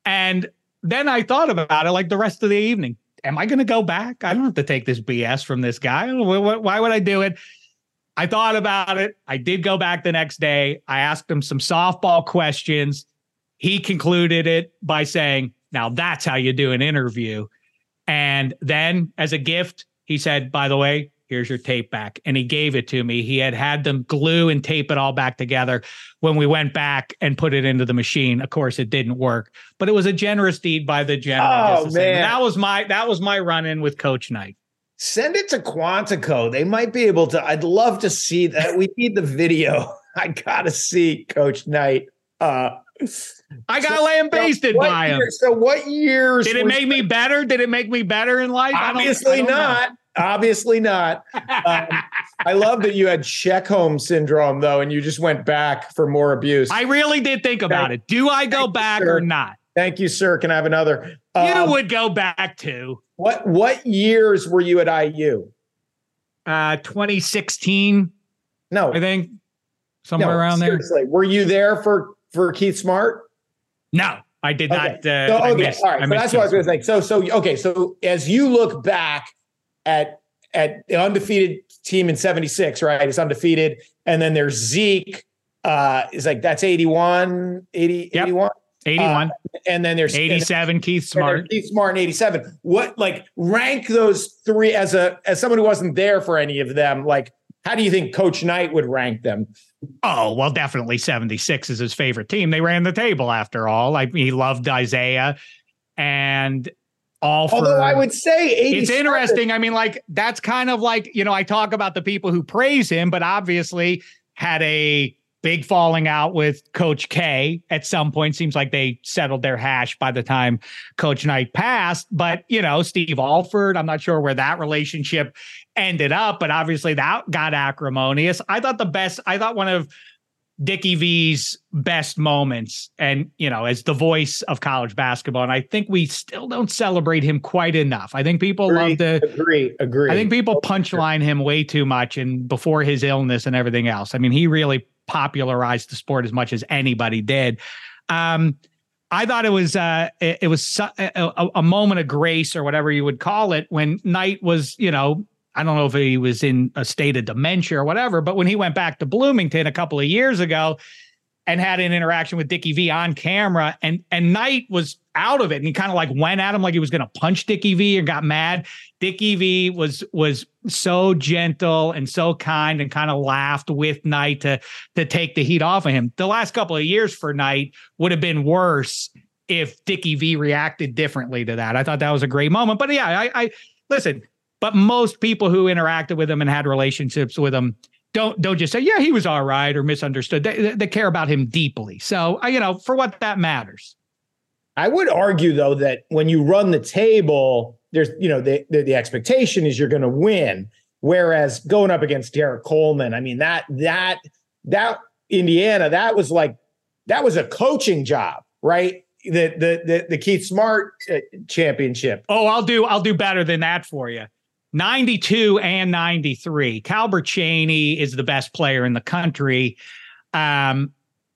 and then i thought about it like the rest of the evening am i going to go back i don't have to take this bs from this guy why would i do it i thought about it i did go back the next day i asked him some softball questions he concluded it by saying now that's how you do an interview and then as a gift he said by the way here's your tape back. And he gave it to me. He had had them glue and tape it all back together when we went back and put it into the machine. Of course, it didn't work, but it was a generous deed by the general. Oh, man. That was my that was my run in with Coach Knight. Send it to Quantico. They might be able to. I'd love to see that. We need the video. I gotta see Coach Knight. Uh, I got so, lambasted so by him. so what years did it make me better? Did it make me better in life? Obviously I don't, I don't not. Know. Obviously not. Um, I love that you had Checkholm syndrome though, and you just went back for more abuse. I really did think about thank, it. Do I go back you, or not? Thank you, sir. Can I have another? Um, you would go back to what? What years were you at IU? Uh, 2016. No, I think somewhere No, around there. seriously, Were you there for for Keith Smart? No, I did Okay. not. Uh, So, I okay, missed- all right. So that's what I was going to say. So, so okay. So as you look back at at the undefeated team in '76, right? It's undefeated, and then there's Zeke. Uh, is like that's 81, 80, Yep. 81. 81, uh, and then there's and then 87, Keith Smart. Keith Smart in 87. What like rank those three as a as someone who wasn't there for any of them? Like, how do you think Coach Knight would rank them? Oh, well, definitely 76 is his favorite team. They ran the table after all. Like he loved Isaiah and all for Although I would say 87. it's interesting. I mean, like that's kind of like, you know, I talk about the people who praise him, but obviously had a big falling out with Coach K at some point. Seems like they settled their hash by the time Coach Knight passed. But, you know, Steve Alford, I'm not sure where that relationship ended up, but obviously that got acrimonious. I thought the best, I thought one of Dickie V's best moments, and you know, as the voice of college basketball, and I think we still don't celebrate him quite enough. I think people agree, love to agree, agree. I think people punchline him way too much and before his illness and everything else. I mean, he really popularized the sport as much as anybody did. Um, I thought it was uh, it, it was a, a moment of grace or whatever you would call it when Knight was, you know, I don't know if he was in a state of dementia or whatever, but when he went back to Bloomington a couple of years ago and had an interaction with Dickie V on camera, and and Knight was out of it, and he kind of like went at him like he was going to punch Dickie V and got mad. Dickie V was was so gentle and so kind and kind of laughed with Knight to to take the heat off of him. The last couple of years for Knight would have been worse if Dickie V reacted differently to that. I thought that was a great moment. But yeah, I, I listen. But most people who interacted with him and had relationships with him don't don't just say yeah he was all right or misunderstood. They, they care about him deeply. So I, you know for what that matters. I would argue though that when you run the table, there's you know the the, the expectation is you're going to win. Whereas going up against Derrick Coleman, I mean that that that Indiana that was like that was a coaching job, right? The the the, the Keith Smart uh, championship. Oh, I'll do I'll do better than that for you. 92 and 93. Calbert Cheaney is the best player in the country. Um,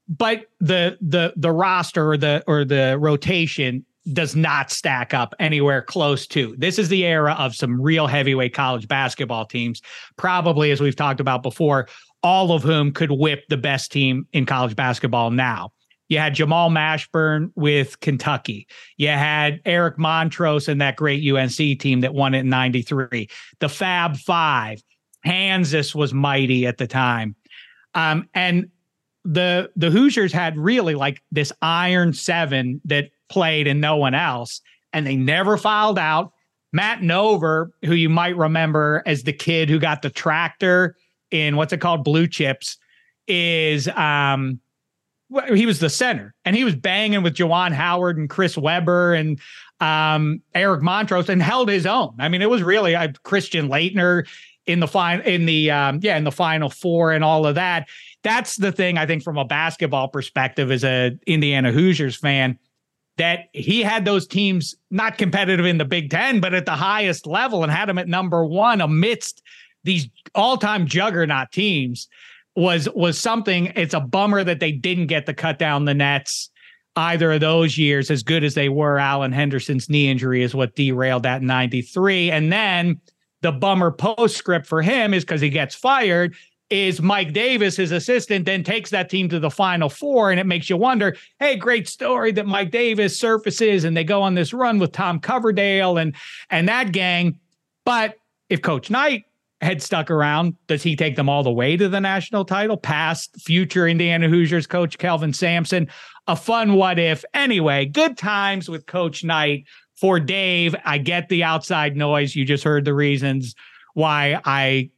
but the the the roster or the or the rotation does not stack up anywhere close to. This is the era of some real heavyweight college basketball teams, probably as we've talked about before, all of whom could whip the best team in college basketball now. You had Jamal Mashburn with Kentucky. You had Eric Montross and that great UNC team that won it in 93. The Fab Five. Kansas was mighty at the time. Um, and the the Hoosiers had really like this iron seven that played and no one else, and they never filed out. Matt Nover, who you might remember as the kid who got the tractor in what's it called, Blue Chips, is um he was the center and he was banging with Juwan Howard and Chris Webber and um, Eric Montross and held his own. I mean, it was really uh, Christian Laettner in the final in the um, yeah in the final four and all of that. That's the thing I think from a basketball perspective as a Indiana Hoosiers fan that he had those teams not competitive in the Big Ten, but at the highest level and had them at number one amidst these all-time juggernaut teams was was something. It's a bummer that they didn't get to cut down the nets either of those years as good as they were. Alan Henderson's knee injury is what derailed that 93. And then the bummer postscript for him is because he gets fired is Mike Davis, his assistant, then takes that team to the final four. And it makes you wonder, hey, great story that Mike Davis surfaces and they go on this run with Tom Coverdale and and that gang. But if Coach Knight had stuck around, does he take them all the way to the national title past future Indiana Hoosiers coach Kelvin Sampson? A fun what if. Anyway, good times with Coach Knight. For Dave, I get the outside noise. You just heard the reasons why I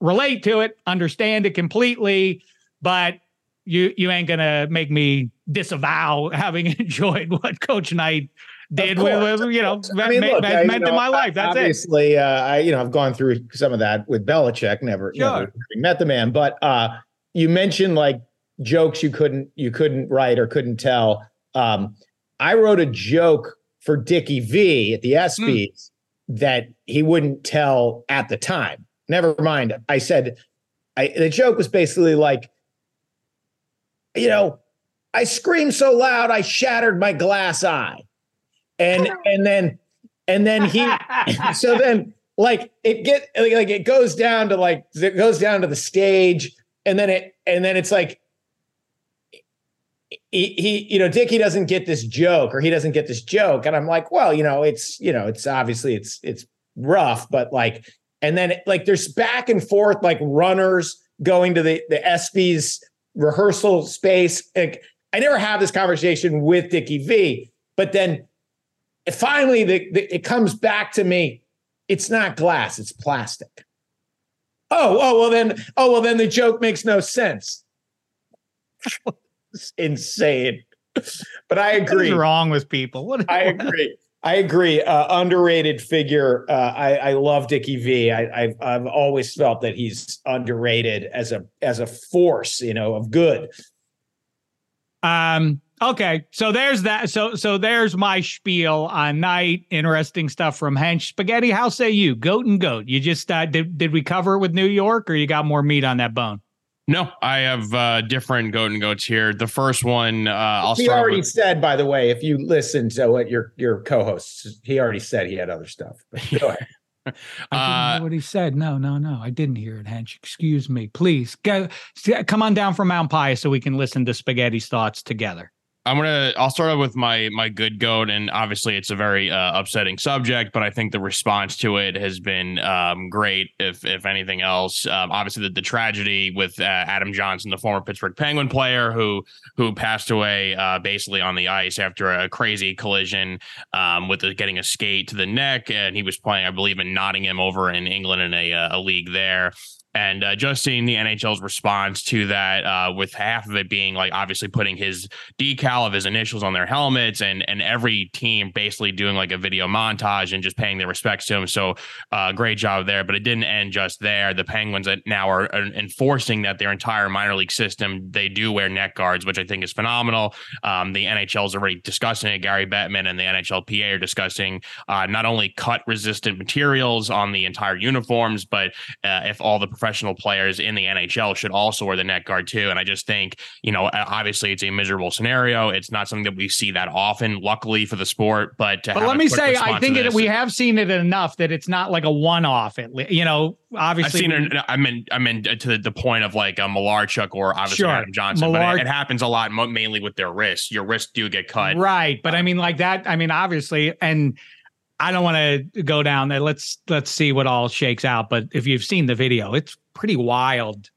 relate to it, understand it completely, but you you ain't gonna make me disavow having enjoyed what Coach Knight did with, you know I mean, meant, look, I- you meant in my life. That's it. obviously, uh, I you know I've gone through some of that with Belichick. Never, Sure. never met the man, but uh, you mentioned like jokes you couldn't you couldn't write or couldn't tell. Um, I wrote a joke for Dickie V at the ESPYS that he wouldn't tell at the time. Never mind. I said I, the joke was basically like you know, I screamed so loud I shattered my glass eye. And and then and then he so then like it get like it goes down to like it goes down to the stage and then it and then it's like he, he you know Dicky doesn't get this joke or he doesn't get this joke and I'm like well you know it's you know it's obviously it's it's rough but like and then like there's back and forth like runners going to the the ESPYS rehearsal space like I never have this conversation with Dickie V but then finally the, the it comes back to me it's not glass it's plastic oh oh well then oh well then the joke makes no sense it's insane. But I agree. What's wrong with people? What I agree. I agree. Uh, underrated figure. Uh, I, I love Dickie V. I, I've I've always felt that he's underrated as a as a force, you know, of good. Um. Okay, so there's that. So so there's my spiel on Knight. Interesting stuff from Hench Spaghetti. How say you, goat and goat? You just uh, did did we cover it with New York, or you got more meat on that bone? No, I have uh, different goat and goats here. The first one, uh, I'll he start. already with, said, by the way, if you listen to what your your co-hosts, he already said he had other stuff. But go ahead. I didn't Uh, hear what he said. No, no, no. I didn't hear it, Hench. Excuse me. Please go, come on down from Mount Pius so we can listen to Spaghetti's thoughts together. I'm gonna. I'll start off with my my good goat, and obviously it's a very uh, upsetting subject, but I think the response to it has been um, great. If if anything else, um, obviously the, the tragedy with uh, Adam Johnson, the former Pittsburgh Penguin player who who passed away uh, basically on the ice after a crazy collision um, with a, getting a skate to the neck, and he was playing, I believe, in Nottingham over in England in a uh, a league there and uh, just seeing the NHL's response to that, uh, with half of it being like obviously putting his decal of his initials on their helmets, and and every team basically doing like a video montage and just paying their respects to him. So, uh, great job there. But it didn't end just there. The Penguins now are, are enforcing that their entire minor league system they do wear neck guards, which I think is phenomenal. Um, the NHL is already discussing it. Gary Bettman and the NHLPA are discussing uh, not only cut resistant materials on the entire uniforms, but uh, if all the professional players in the NHL should also wear the neck guard too. And I just think, you know, obviously it's a miserable scenario. It's not something that we see that often, luckily for the sport. But But let me say, I think we have seen it enough that it's not like a one-off. At least, you know, obviously, I've seen it. I mean, I mean, uh, to the, point of like a Malarchuk or obviously Sure. Adam Johnson, Millard- but it, it happens a lot, mainly with their wrists. Your wrists do get cut. right? But I um, mean, like that. I mean, obviously, and I don't want to go down there. Let's let's see what all shakes out. But if you've seen the video, it's pretty wild.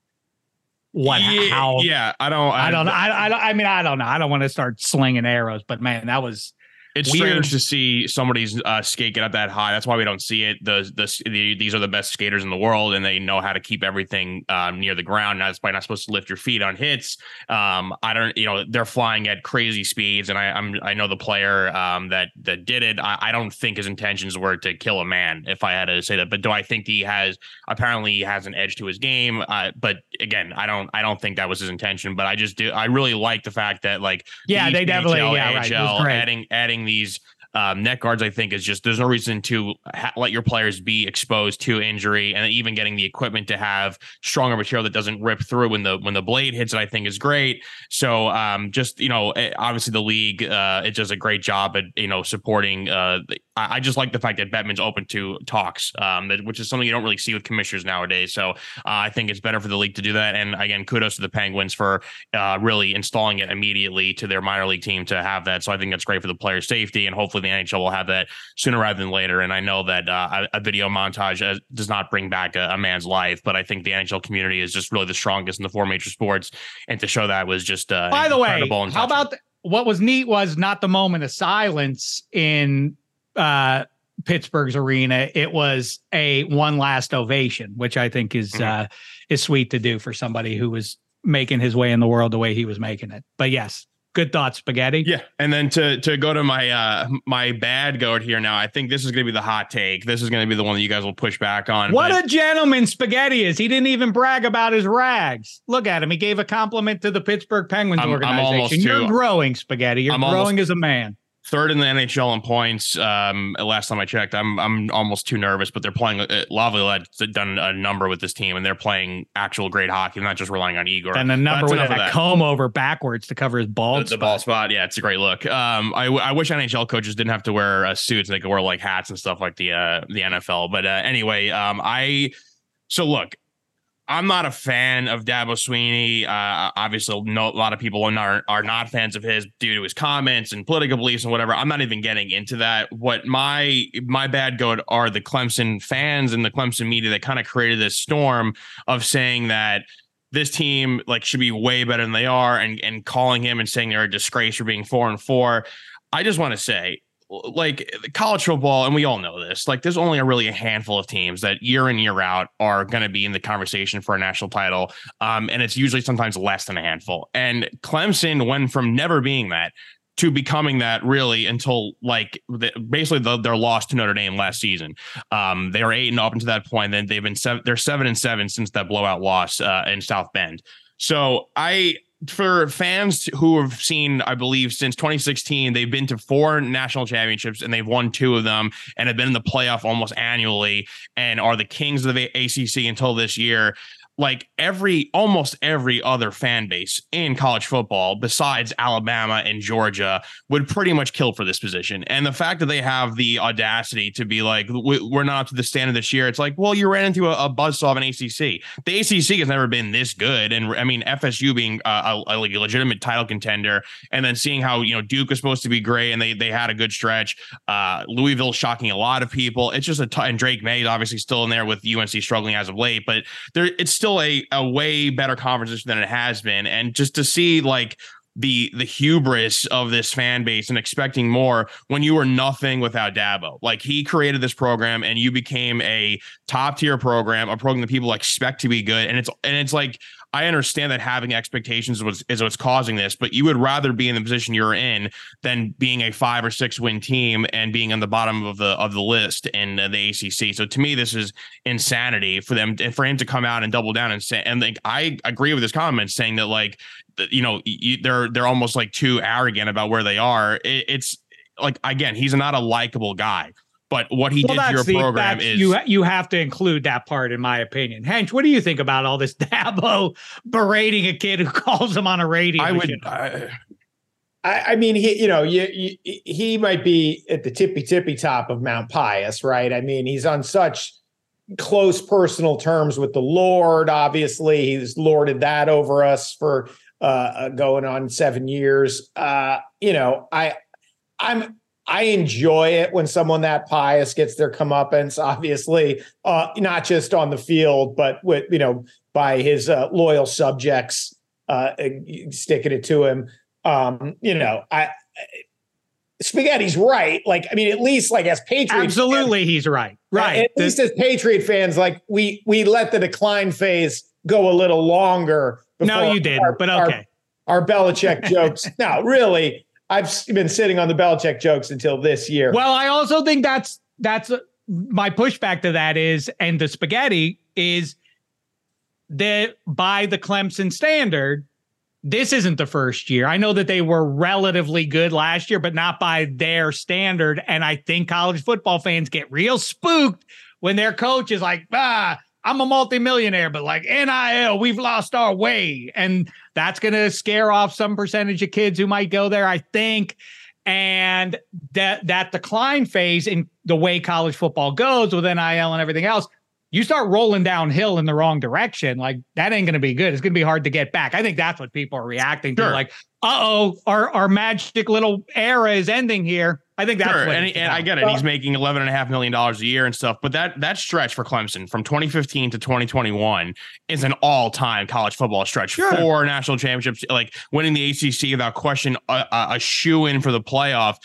What? Yeah, how? yeah, I don't. I don't. I, I, don't- I mean, I don't know. I don't want to start slinging arrows, but man, that was It's Weird. strange to see somebody's uh, skate get up that high. That's why we don't see it. The, the the these are the best skaters in the world, and they know how to keep everything um, near the ground. Now, that's why not supposed to lift your feet on hits. Um, I don't, you know, they're flying at crazy speeds, and I, I'm I know the player um, that that did it. I, I don't think his intentions were to kill a man, if I had to say that. But do I think he has? Apparently, he has an edge to his game. Uh, but again, I don't I don't think that was his intention. But I just do. I really like the fact that like Yeah, the they definitely- NHL, yeah, right. AHL, great. adding adding these um, neck guards, I think, is just there's no reason to ha- let your players be exposed to injury, and even getting the equipment to have stronger material that doesn't rip through when the when the blade hits it. I think is great. So um, just you know, eh, obviously the league uh, it does a great job at you know supporting. Uh, I, I just like the fact that Bettman's open to talks, um, that, which is something you don't really see with commissioners nowadays. So uh, I think it's better for the league to do that. And again, kudos to the Penguins for uh, really installing it immediately to their minor league team to have that. So I think that's great for the player safety, and hopefully the NHL will have that sooner rather than later. And I know that uh, a, video montage uh, does not bring back a, a man's life, but I think the NHL community is just really the strongest in the four major sports, and to show that was just uh, By the way, how about the, what was neat was not the moment of silence in uh, Pittsburgh's arena. It was a one last ovation, which I think is Mhm. uh, is sweet to do for somebody who was making his way in the world the way he was making it. But yes, good thoughts, spaghetti. Yeah, and then to to go to my uh my bad goat here now, I think this is going to be the hot take. This is going to be the one that you guys will push back on. What but- a gentleman Spaghetti is. He didn't even brag about his rags. Look at him. He gave a compliment to the Pittsburgh Penguins I'm- I'm organization. almost You're too- growing, Spaghetti. You're I'm growing almost- as a man. Third in the NHL in points. Um, last time I checked, I'm I'm almost too nervous, but they're playing. Uh, Laviolette's done a number with this team, and they're playing actual great hockey, not just relying on Igor. And a number with that, that, comb over backwards to cover his bald. The, the ball spot, yeah, it's a great look. Um, I, I wish NHL coaches didn't have to wear uh, suits; and they could wear like hats and stuff like the uh, the NFL. But uh, anyway, um, I so look, I'm not a fan of Dabo Swinney. Uh, obviously, no, a lot of people are not, are not fans of his due to his comments and political beliefs and whatever. I'm not even getting into that. What my my bad goat are the Clemson fans and the Clemson media that kind of created this storm of saying that this team like should be way better than they are and and calling him and saying they're a disgrace for being four and four. I just want to say like college football, and we all know this, like there's only a really a handful of teams that year in, year out are going to be in the conversation for a national title. Um, and it's usually sometimes less than a handful. And Clemson went from never being that to becoming that really until like the, basically the, their loss to Notre Dame last season. Um, they were eight and up until that point. Then they've been seven, they're seven and seven since that blowout loss uh, in South Bend. So I for fans who have seen, I believe, since 2016, they've been to four national championships and they've won two of them and have been in the playoff almost annually and are the kings of the ACC until this year like every almost every other fan base in college football besides Alabama and Georgia would pretty much kill for this position. And the fact that they have the audacity to be like, we're not up to the standard this year, it's like, well, you ran into a, a buzzsaw of an ACC. The ACC has never been this good. And I mean, FSU being a, a, a, legitimate title contender, and then seeing how, you know, Duke was supposed to be great and they, they had a good stretch. Uh, Louisville shocking a lot of people. It's just a t- and Drake Maye is obviously still in there with UNC struggling as of late, but there it's still a, a way better conversation than it has been. And just to see like the the hubris of this fan base and expecting more when you were nothing without Dabo. Like he created this program and you became a top tier program, a program that people expect to be good. And it's and it's like I understand that having expectations was is what's causing this, but you would rather be in the position you're in than being a five or six win team and being on the bottom of the of the list in the ACC. So to me, this is insanity for them and for him to come out and double down and say and like I agree with his comments saying that like you know you, they're they're almost like too arrogant about where they are. It, it's like again, he's not a likable guy. But what he well, did to your the, program is you you have to include that part, in my opinion. Hench, what do you think about all this Dabo berating a kid who calls him on a radio? I would. I, I, mean, he, you know, you, you, he might be at the tippy tippy top of Mount Pius, right? I mean, he's on such close personal terms with the Lord. Obviously, he's lorded that over us for uh, uh going on seven years. Uh, you know, I, I'm I enjoy it when someone that pious gets their comeuppance, obviously, uh, not just on the field, but with, you know, by his uh, loyal subjects uh, sticking it to him. Um, you know, I, Spaghetti's right. Like, I mean, at least like as Patriot, absolutely, fans, he's right. Right. At least as Patriot fans, like we we let the decline phase go a little longer. No, you didn't. But okay, our, our Belichick jokes. no, really, I've been sitting on the Belichick jokes until this year. Well, I also think that's that's uh, my pushback to that is, and the spaghetti is that by the Clemson standard, this isn't the first year. I know that they were relatively good last year, but not by their standard. And I think college football fans get real spooked when their coach is like, ah, I'm a multimillionaire, but like NIL, we've lost our way. And that's going to scare off some percentage of kids who might go there, I think. And that that decline phase in the way college football goes with NIL and everything else, you start rolling downhill in the wrong direction, like that ain't going to be good. It's going to be hard to get back. I think that's what people are reacting sure. to. Like, uh oh, our our magic little era is ending here. I think that's sure. and, and I get it. He's making eleven and a half million dollars a year and stuff, but that that stretch for Clemson from 2015 to 2021 is an all time college football stretch. Sure. Four national championships, like winning the ACC without question, a, a shoe in for the playoff.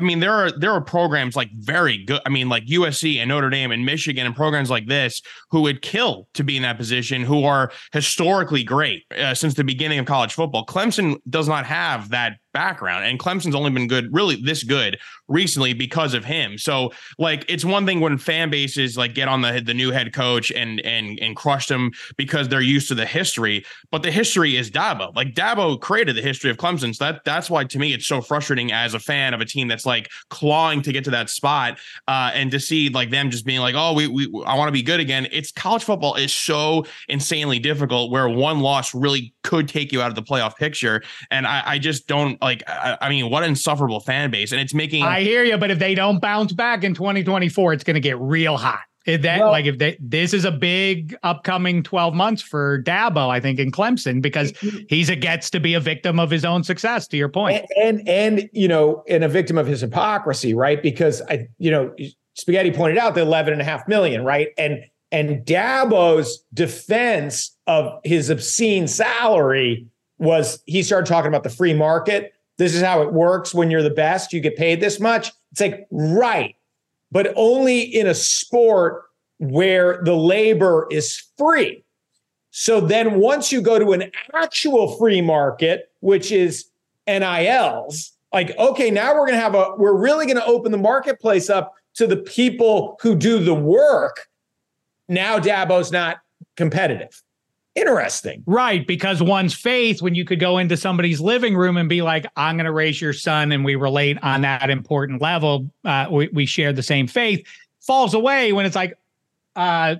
I mean, there are there are programs like very good. I mean, like USC and Notre Dame and Michigan and programs like this who would kill to be in that position, who are historically great uh, since the beginning of college football. Clemson does not have that background. And Clemson's only been good, really this good recently because of him. So like it's one thing when fan bases like get on the the new head coach and and and crush them because they're used to the history, but the history is Dabo. Like Dabo created the history of Clemson. So that that's why to me it's so frustrating as a fan of a team that's like clawing to get to that spot uh, and to see like them just being like, oh, we, we I want to be good again. It's college football is so insanely difficult where one loss really could take you out of the playoff picture. And I, I just don't like. I, I mean, what insufferable fan base, and it's making. I hear you, but if they don't bounce back in 2024, it's going to get real hot. If that well, like if they this is a big upcoming 12 months for Dabo, I think in Clemson because he's a gets to be a victim of his own success. To your point, and and, and you know, and a victim of his hypocrisy, right? Because I, you know, Spaghetti pointed out the 11 and a half million, right? And and Dabo's defense of his obscene salary was he started talking about the free market. This is how it works when you're the best. You get paid this much. It's like, right. But only in a sport where the labor is free. So then once you go to an actual free market, which is NILs, like, okay, now we're going to have a, we're really going to open the marketplace up to the people who do the work. Now Dabo's not competitive interesting. Right. Because one's faith, when you could go into somebody's living room and be like, I'm going to raise your son, and we relate on that important level, uh, we, we share the same faith, falls away when it's like, uh,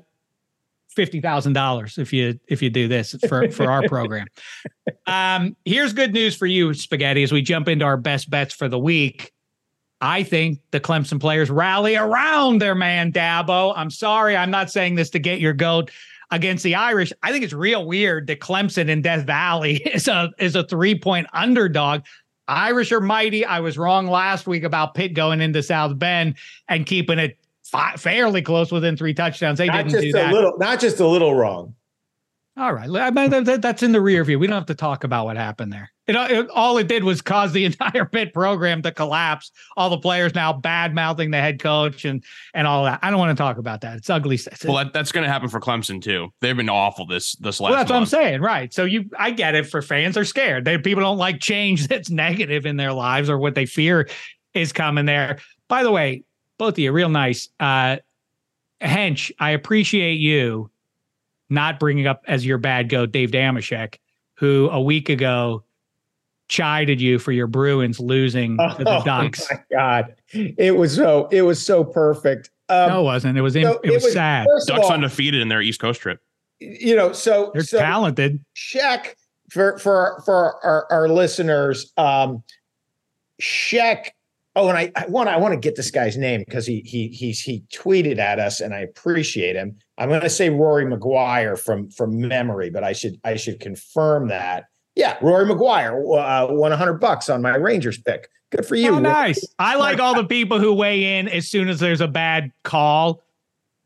fifty thousand dollars if you if you do this for for our program. Um, here's good news for you, Spaghetti. As we jump into our best bets for the week, I think the Clemson players rally around their man Dabo. I'm sorry, I'm not saying this to get your goat against the Irish. I think it's real weird that Clemson in Death Valley is a is a three point underdog. Irish are mighty. I was wrong last week about Pitt going into South Bend and keeping it fi- fairly close within three touchdowns. They not didn't do that. Little, not just a little wrong. All right, that's in the rear view. We don't have to talk about what happened there. It, it, all it did was cause the entire Pitt program to collapse. All the players now bad mouthing the head coach and and all that. I don't want to talk about that. It's ugly. It's, well, that, that's going to happen for Clemson too. They've been awful this this last. Well, that's month. what I'm saying, right? So you, I get it. For fans are scared. They people don't like change that's negative in their lives or what they fear is coming there. By the way, both of you, real nice. Uh, Hench, I appreciate you not bringing up as your bad goat Dave Dameshek, who a week ago chided you for your Bruins losing to the oh Ducks. Oh my god, it was so it was so perfect. Um, no, it wasn't. It was so it, was, was sad. Ducks all, undefeated in their East Coast trip. You know, so they're so talented. Check for for for our, our listeners. Um, Shek. Oh, and I, I want I want to get this guy's name because he he he's he tweeted at us and I appreciate him. I'm going to say Rory McGuire from from memory, but I should I should confirm that. Yeah, Rory McGuire uh, won 100 bucks on my Rangers pick. Good for you. Oh, nice. I like all the people who weigh in as soon as there's a bad call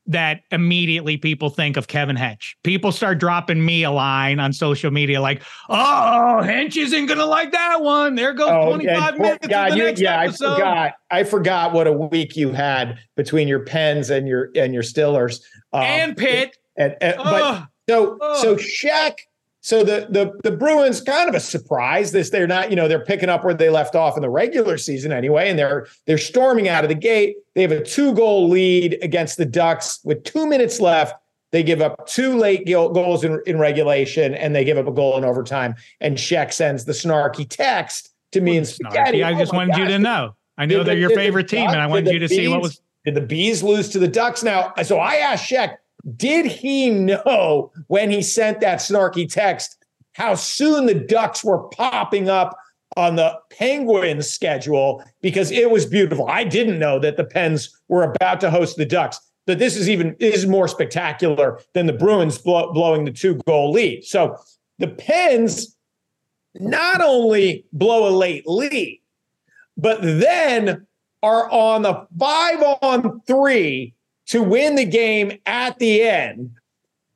that immediately people think of Kevin Hench. People start dropping me a line on social media like, "Oh, Hench isn't going to like that one. There goes oh, 25 minutes God, you, yeah, episode. I forgot. I forgot what a week you had between your pens and your and your Stillers um, and Pitt. And, and, and but so so Shaq so the the the Bruins kind of a surprise. This they're not, you know, they're picking up where they left off in the regular season anyway, and they're they're storming out of the gate. They have a two goal lead against the Ducks with two minutes left. They give up two late goals in, in regulation, and they give up a goal in overtime. And Shek sends the snarky text to me and Spaghetti. I oh just oh wanted gosh. you to know. I know did they're the, your favorite team, and I wanted you to bees, see what was. Did the bees lose to the Ducks? Now, so I asked Shek, did he know when he sent that snarky text how soon the Ducks were popping up on the Penguins schedule? Because it was beautiful. I didn't know that the Pens were about to host the Ducks. That this is even is more spectacular than the Bruins blow, blowing the two goal lead. So the Pens not only blow a late lead, but then are on the five on three to win the game at the end.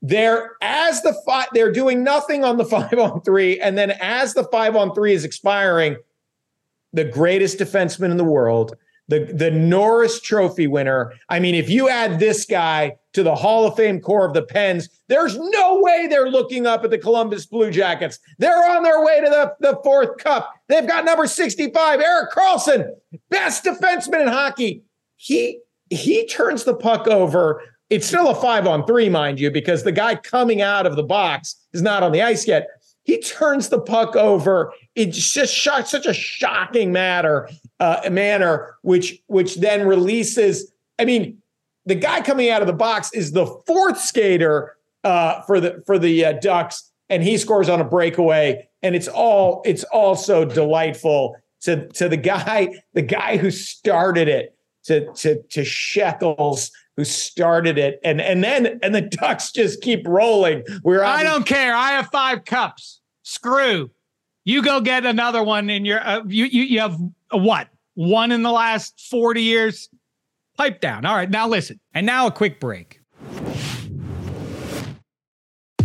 They're as the five, they're doing nothing on the five on three. And then as the five on three is expiring, the greatest defenseman in the world, the the Norris Trophy winner. I mean, if you add this guy to the Hall of Fame core of the Pens, there's no way they're looking up at the Columbus Blue Jackets. They're on their way to the, the fourth cup. They've got number 65, Erik Karlsson, best defenseman in hockey. He he turns the puck over. It's still a five on three, mind you, because the guy coming out of the box is not on the ice yet. He turns the puck over. It's just such a shocking matter, uh, manner, which which then releases. I mean, the guy coming out of the box is the fourth skater uh, for the for the uh, Ducks, and he scores on a breakaway. And it's all it's all so delightful to to the guy the guy who started it to to to Shekels who started it, and and then and the Ducks just keep rolling. We're I don't care. I have five cups. Screw. You go get another one in your. Uh, you you you have a what? One in the last forty years. Pipe down. All right. Now listen. And now a quick break.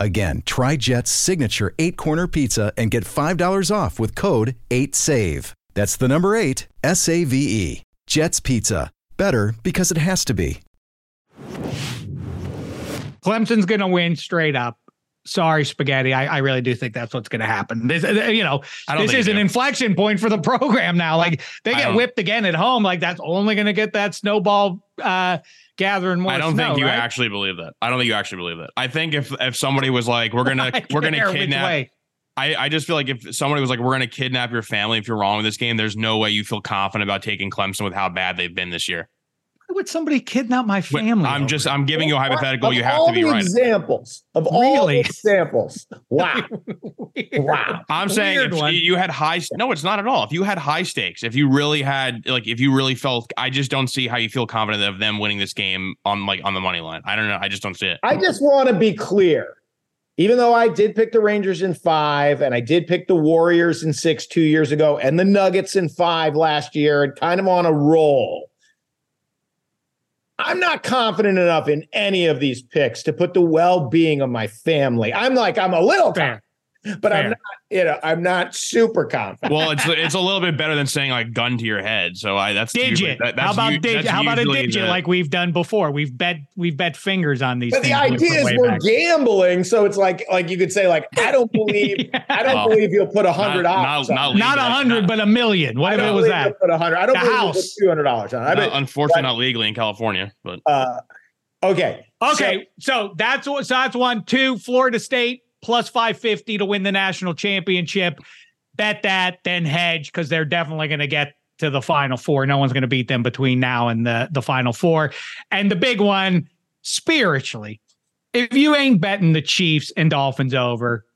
Again, try Jet's signature eight corner pizza and get $5 off with code 8SAVE. That's the number eight, S A V E. Jet's Pizza. Better because it has to be. Clemson's going to win straight up. Sorry, spaghetti. I, I really do think that's what's going to happen. This, uh, you know, this is an do. inflection point for the program now. Like they get whipped again at home. Like that's only going to get that snowball uh, gathering more. I don't snow, think you right? actually believe that. I don't think you actually believe that. I think if if somebody was like, we're gonna we're gonna kidnap. I, I just feel like if somebody was like, we're gonna kidnap your family if you're wrong with this game, there's no way you feel confident about taking Clemson with how bad they've been this year. Why would somebody kidnap my But family? I'm just? I'm giving you a hypothetical. Of You have to be the right. Examples of all Really? the examples. Wow. Wow. I'm saying Weird if one. you had high no, it's not at all. If you had high stakes, if you really had like if you really felt I just don't see how you feel confident of them winning this game on like on the money line. I don't know. I just don't see it. I just want to be clear. Even though I did pick the Rangers in five and I did pick the Warriors in six two years ago and the Nuggets in five last year and kind of on a roll, I'm not confident enough in any of these picks to put the well being of my family. I'm like, I'm a little Fair. Confident, but I'm not, you know, I'm not super confident. Well, it's it's a little bit better than saying like gun to your head. So I that's usually- Digit. that- how about u- digit? How about a digit the- like we've done before? We've bet we've bet fingers on these. But the things idea is we're back. gambling, so it's like like you could say like I don't believe I don't Well, believe you'll put a hundred not- dollars. not- not not a hundred, but a million. What if it was that? Put a hundred. I don't The believe you'll house. two hundred dollars on. I bet. unfortunately, not legally in California, but Uh, okay. Okay, so that's what so that's one. Two, Florida State plus five fifty to win the national championship. Bet that, then hedge because they're definitely going to get to the final four. No one's going to beat them between now and the the final four. And the big one, spiritually, if you ain't betting the Chiefs and Dolphins over,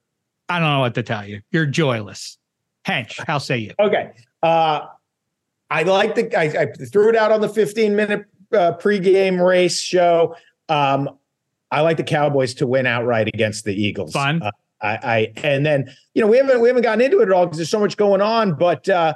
I don't know what to tell you. You're joyless. Hench, how say you? Okay. Uh, I like the. I, I threw it out on the 15 minute uh, pregame race show. Um, I like the Cowboys to win outright against the Eagles. Fun. Uh, I, I and then you know we haven't we haven't gotten into it at all because there's so much going on, but uh,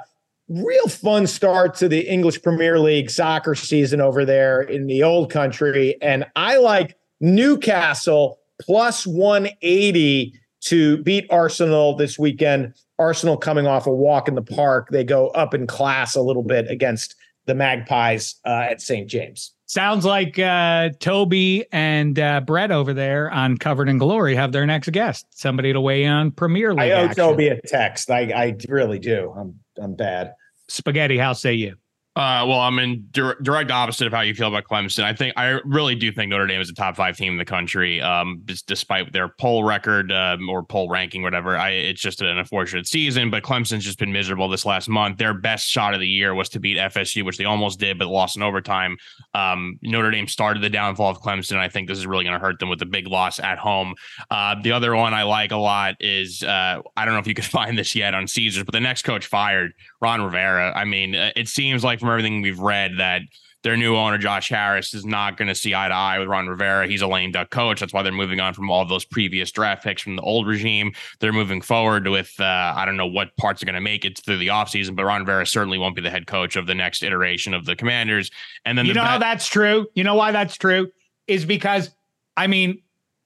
real fun start to the English Premier League soccer season over there in the old country, and I like Newcastle plus 180 to beat Arsenal this weekend. Arsenal coming off a walk in the park. They go up in class a little bit against the Magpies uh, at St. James. Sounds like uh, Toby and uh, Brett over there on Covered in Glory have their next guest. Somebody to weigh in on Premier League. I owe action. Toby a text. I, I really do. I'm I'm bad. Spaghetti, how say you? Uh, well, I'm in dir- direct opposite of how you feel about Clemson. I think I really do think Notre Dame is a top five team in the country. Um, despite their poll record um, or poll ranking, whatever. I it's just an unfortunate season. But Clemson's just been miserable this last month. Their best shot of the year was to beat FSU, which they almost did, but lost in overtime. Um, Notre Dame started the downfall of Clemson. I think this is really going to hurt them with a big loss at home. Uh, the other one I like a lot is uh, I don't know if you could find this yet on Caesars, but the next coach fired, Ron Rivera. I mean, uh, it seems like from everything we've read that their new owner Josh Harris is not going to see eye to eye with Ron Rivera. He's a lame duck coach. That's why they're moving on from all of those previous draft picks from the old regime. They're moving forward with uh, I don't know what parts are going to make it through the offseason, but Ron Rivera certainly won't be the head coach of the next iteration of the Commanders. And then you the know how that's true. You know why that's true is because I mean,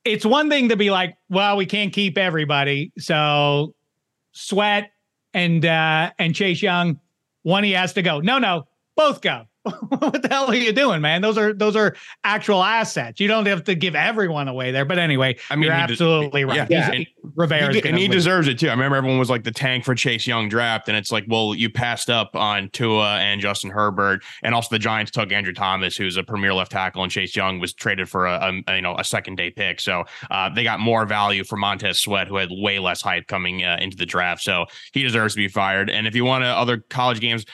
it's one thing to be like, well, we can't keep everybody, so Sweat and uh and Chase Young, one he has to go. No, no, both go. what the hell are you doing, man? Those are those are actual assets. You don't have to give everyone away there. But anyway, I mean, you're he de- absolutely right. yeah, He's- and Rivera's He, and he deserves it too. I remember everyone was like the tank for Chase Young draft, and it's like, well, you passed up on Tua and Justin Herbert, and also the Giants took Andrew Thomas, who's a premier left tackle, and Chase Young was traded for a, a you know a second day pick. So uh, they got more value for Montez Sweat, who had way less hype coming uh, into the draft. So he deserves to be fired. And if you want to other college games.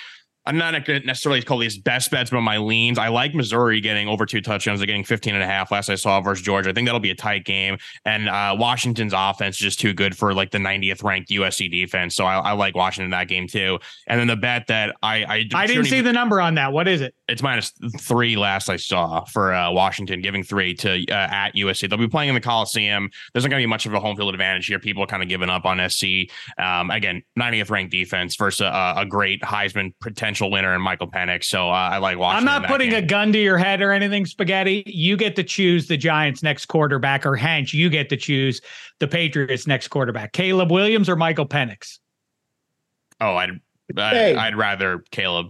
I'm not necessarily call these best bets, but my leans. I like Missouri getting over two touchdowns. They're getting 15 and a half last I saw versus Georgia. I think that'll be a tight game. And uh, Washington's offense is just too good for like the 90th ranked USC defense. So I, I like Washington in that game too. And then the bet that I I, I didn't see the number on that. What is it? it's minus three last I saw for uh, Washington, giving three to uh, at USC. They'll be playing in the Coliseum. There's not going to be much of a home field advantage here. People are kind of giving up on SC. Um, again, 90th ranked defense versus a, a great Heisman potential winner in Michael Penix. So uh, I like watching. I'm not that putting game. a gun to your head or anything, Spaghetti. You get to choose the Giants' next quarterback, or Hench, you get to choose the Patriots' next quarterback. Caleb Williams or Michael Penix? Oh, I'd Hey. I, I'd rather Caleb.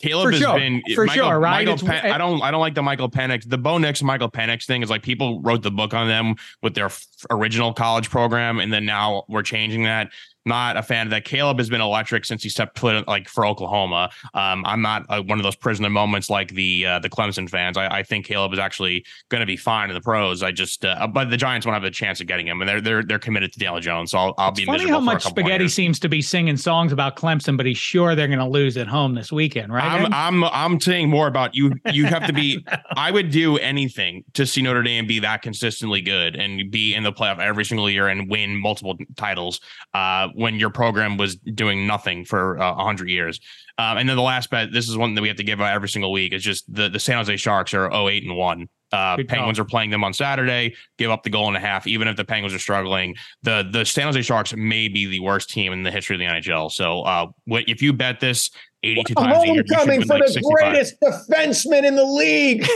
Caleb For has sure. been For Michael, sure, right? Michael Pen- I don't I don't like the Michael Penix. The Bo Nix Michael Penix thing is like people wrote the book on them with their f- original college program, and then now we're changing that. Not a fan of that. Caleb has been electric since he stepped foot like for Oklahoma. Um, I'm not uh, one of those prisoner moments like the uh, the Clemson fans. I, I think Caleb is actually going to be fine in the pros. I just uh, but the Giants won't have a chance of getting him, and they're they're they're committed to Daniel Jones. So I'll, I'll be Funny how for much Spaghetti seems to be singing songs about Clemson, but he's sure they're going to lose at home this weekend, right? I'm I'm I'm saying more about you. You have to be. I would do anything to see Notre Dame be that consistently good and be in the playoff every single year and win multiple titles. Uh, when your program was doing nothing for uh, a hundred years. Um, and then the last bet. This is one that we have to give out every single week. Is just the the San Jose Sharks are 08 and one. Uh, Good call. Penguins are playing them on Saturday. Give up the goal and a half, even if the Penguins are struggling. The the San Jose Sharks may be the worst team in the history of the NHL. So, uh, what if you bet this eighty two A times a year? you should homecoming win for like the 65. greatest defenseman in the league.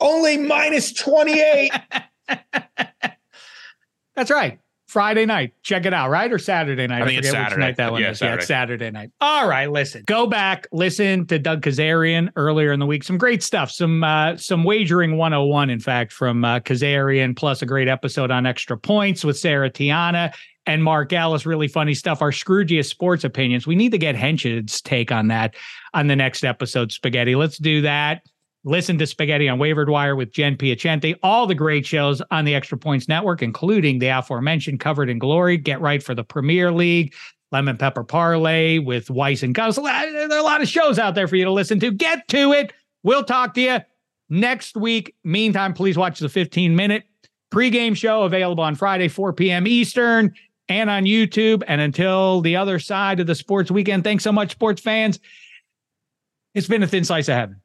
Only minus 28. That's right. Friday night. Check it out, right? Or Saturday night. I think it's Saturday. night that one Yeah, is. Yeah, Saturday. it's Saturday night. All right, listen. Go back, listen to Doug Kezirian earlier in the week. Some great stuff. Some uh, some wagering 101, in fact, from uh, Kezirian, plus a great episode on extra points with Sarah Tiana and Mark Ellis. Really funny stuff. Our Scroogiest sports opinions. We need to get Hench's take on that on the next episode, Spaghetti. Let's do that. Listen to Spaghetti on Waiver Wired with Jen Piacenti. All the great shows on the Extra Points Network, including the aforementioned Covered in Glory. Get right for the Premier League, Lemon Pepper Parlay with Weiss and Gus. There are a lot of shows out there for you to listen to. Get to it. We'll talk to you next week. Meantime, please watch the 15 minute pregame show available on Friday, 4 p.m. Eastern and on YouTube. And until the other side of the sports weekend, thanks so much, sports fans. It's been a thin slice of heaven.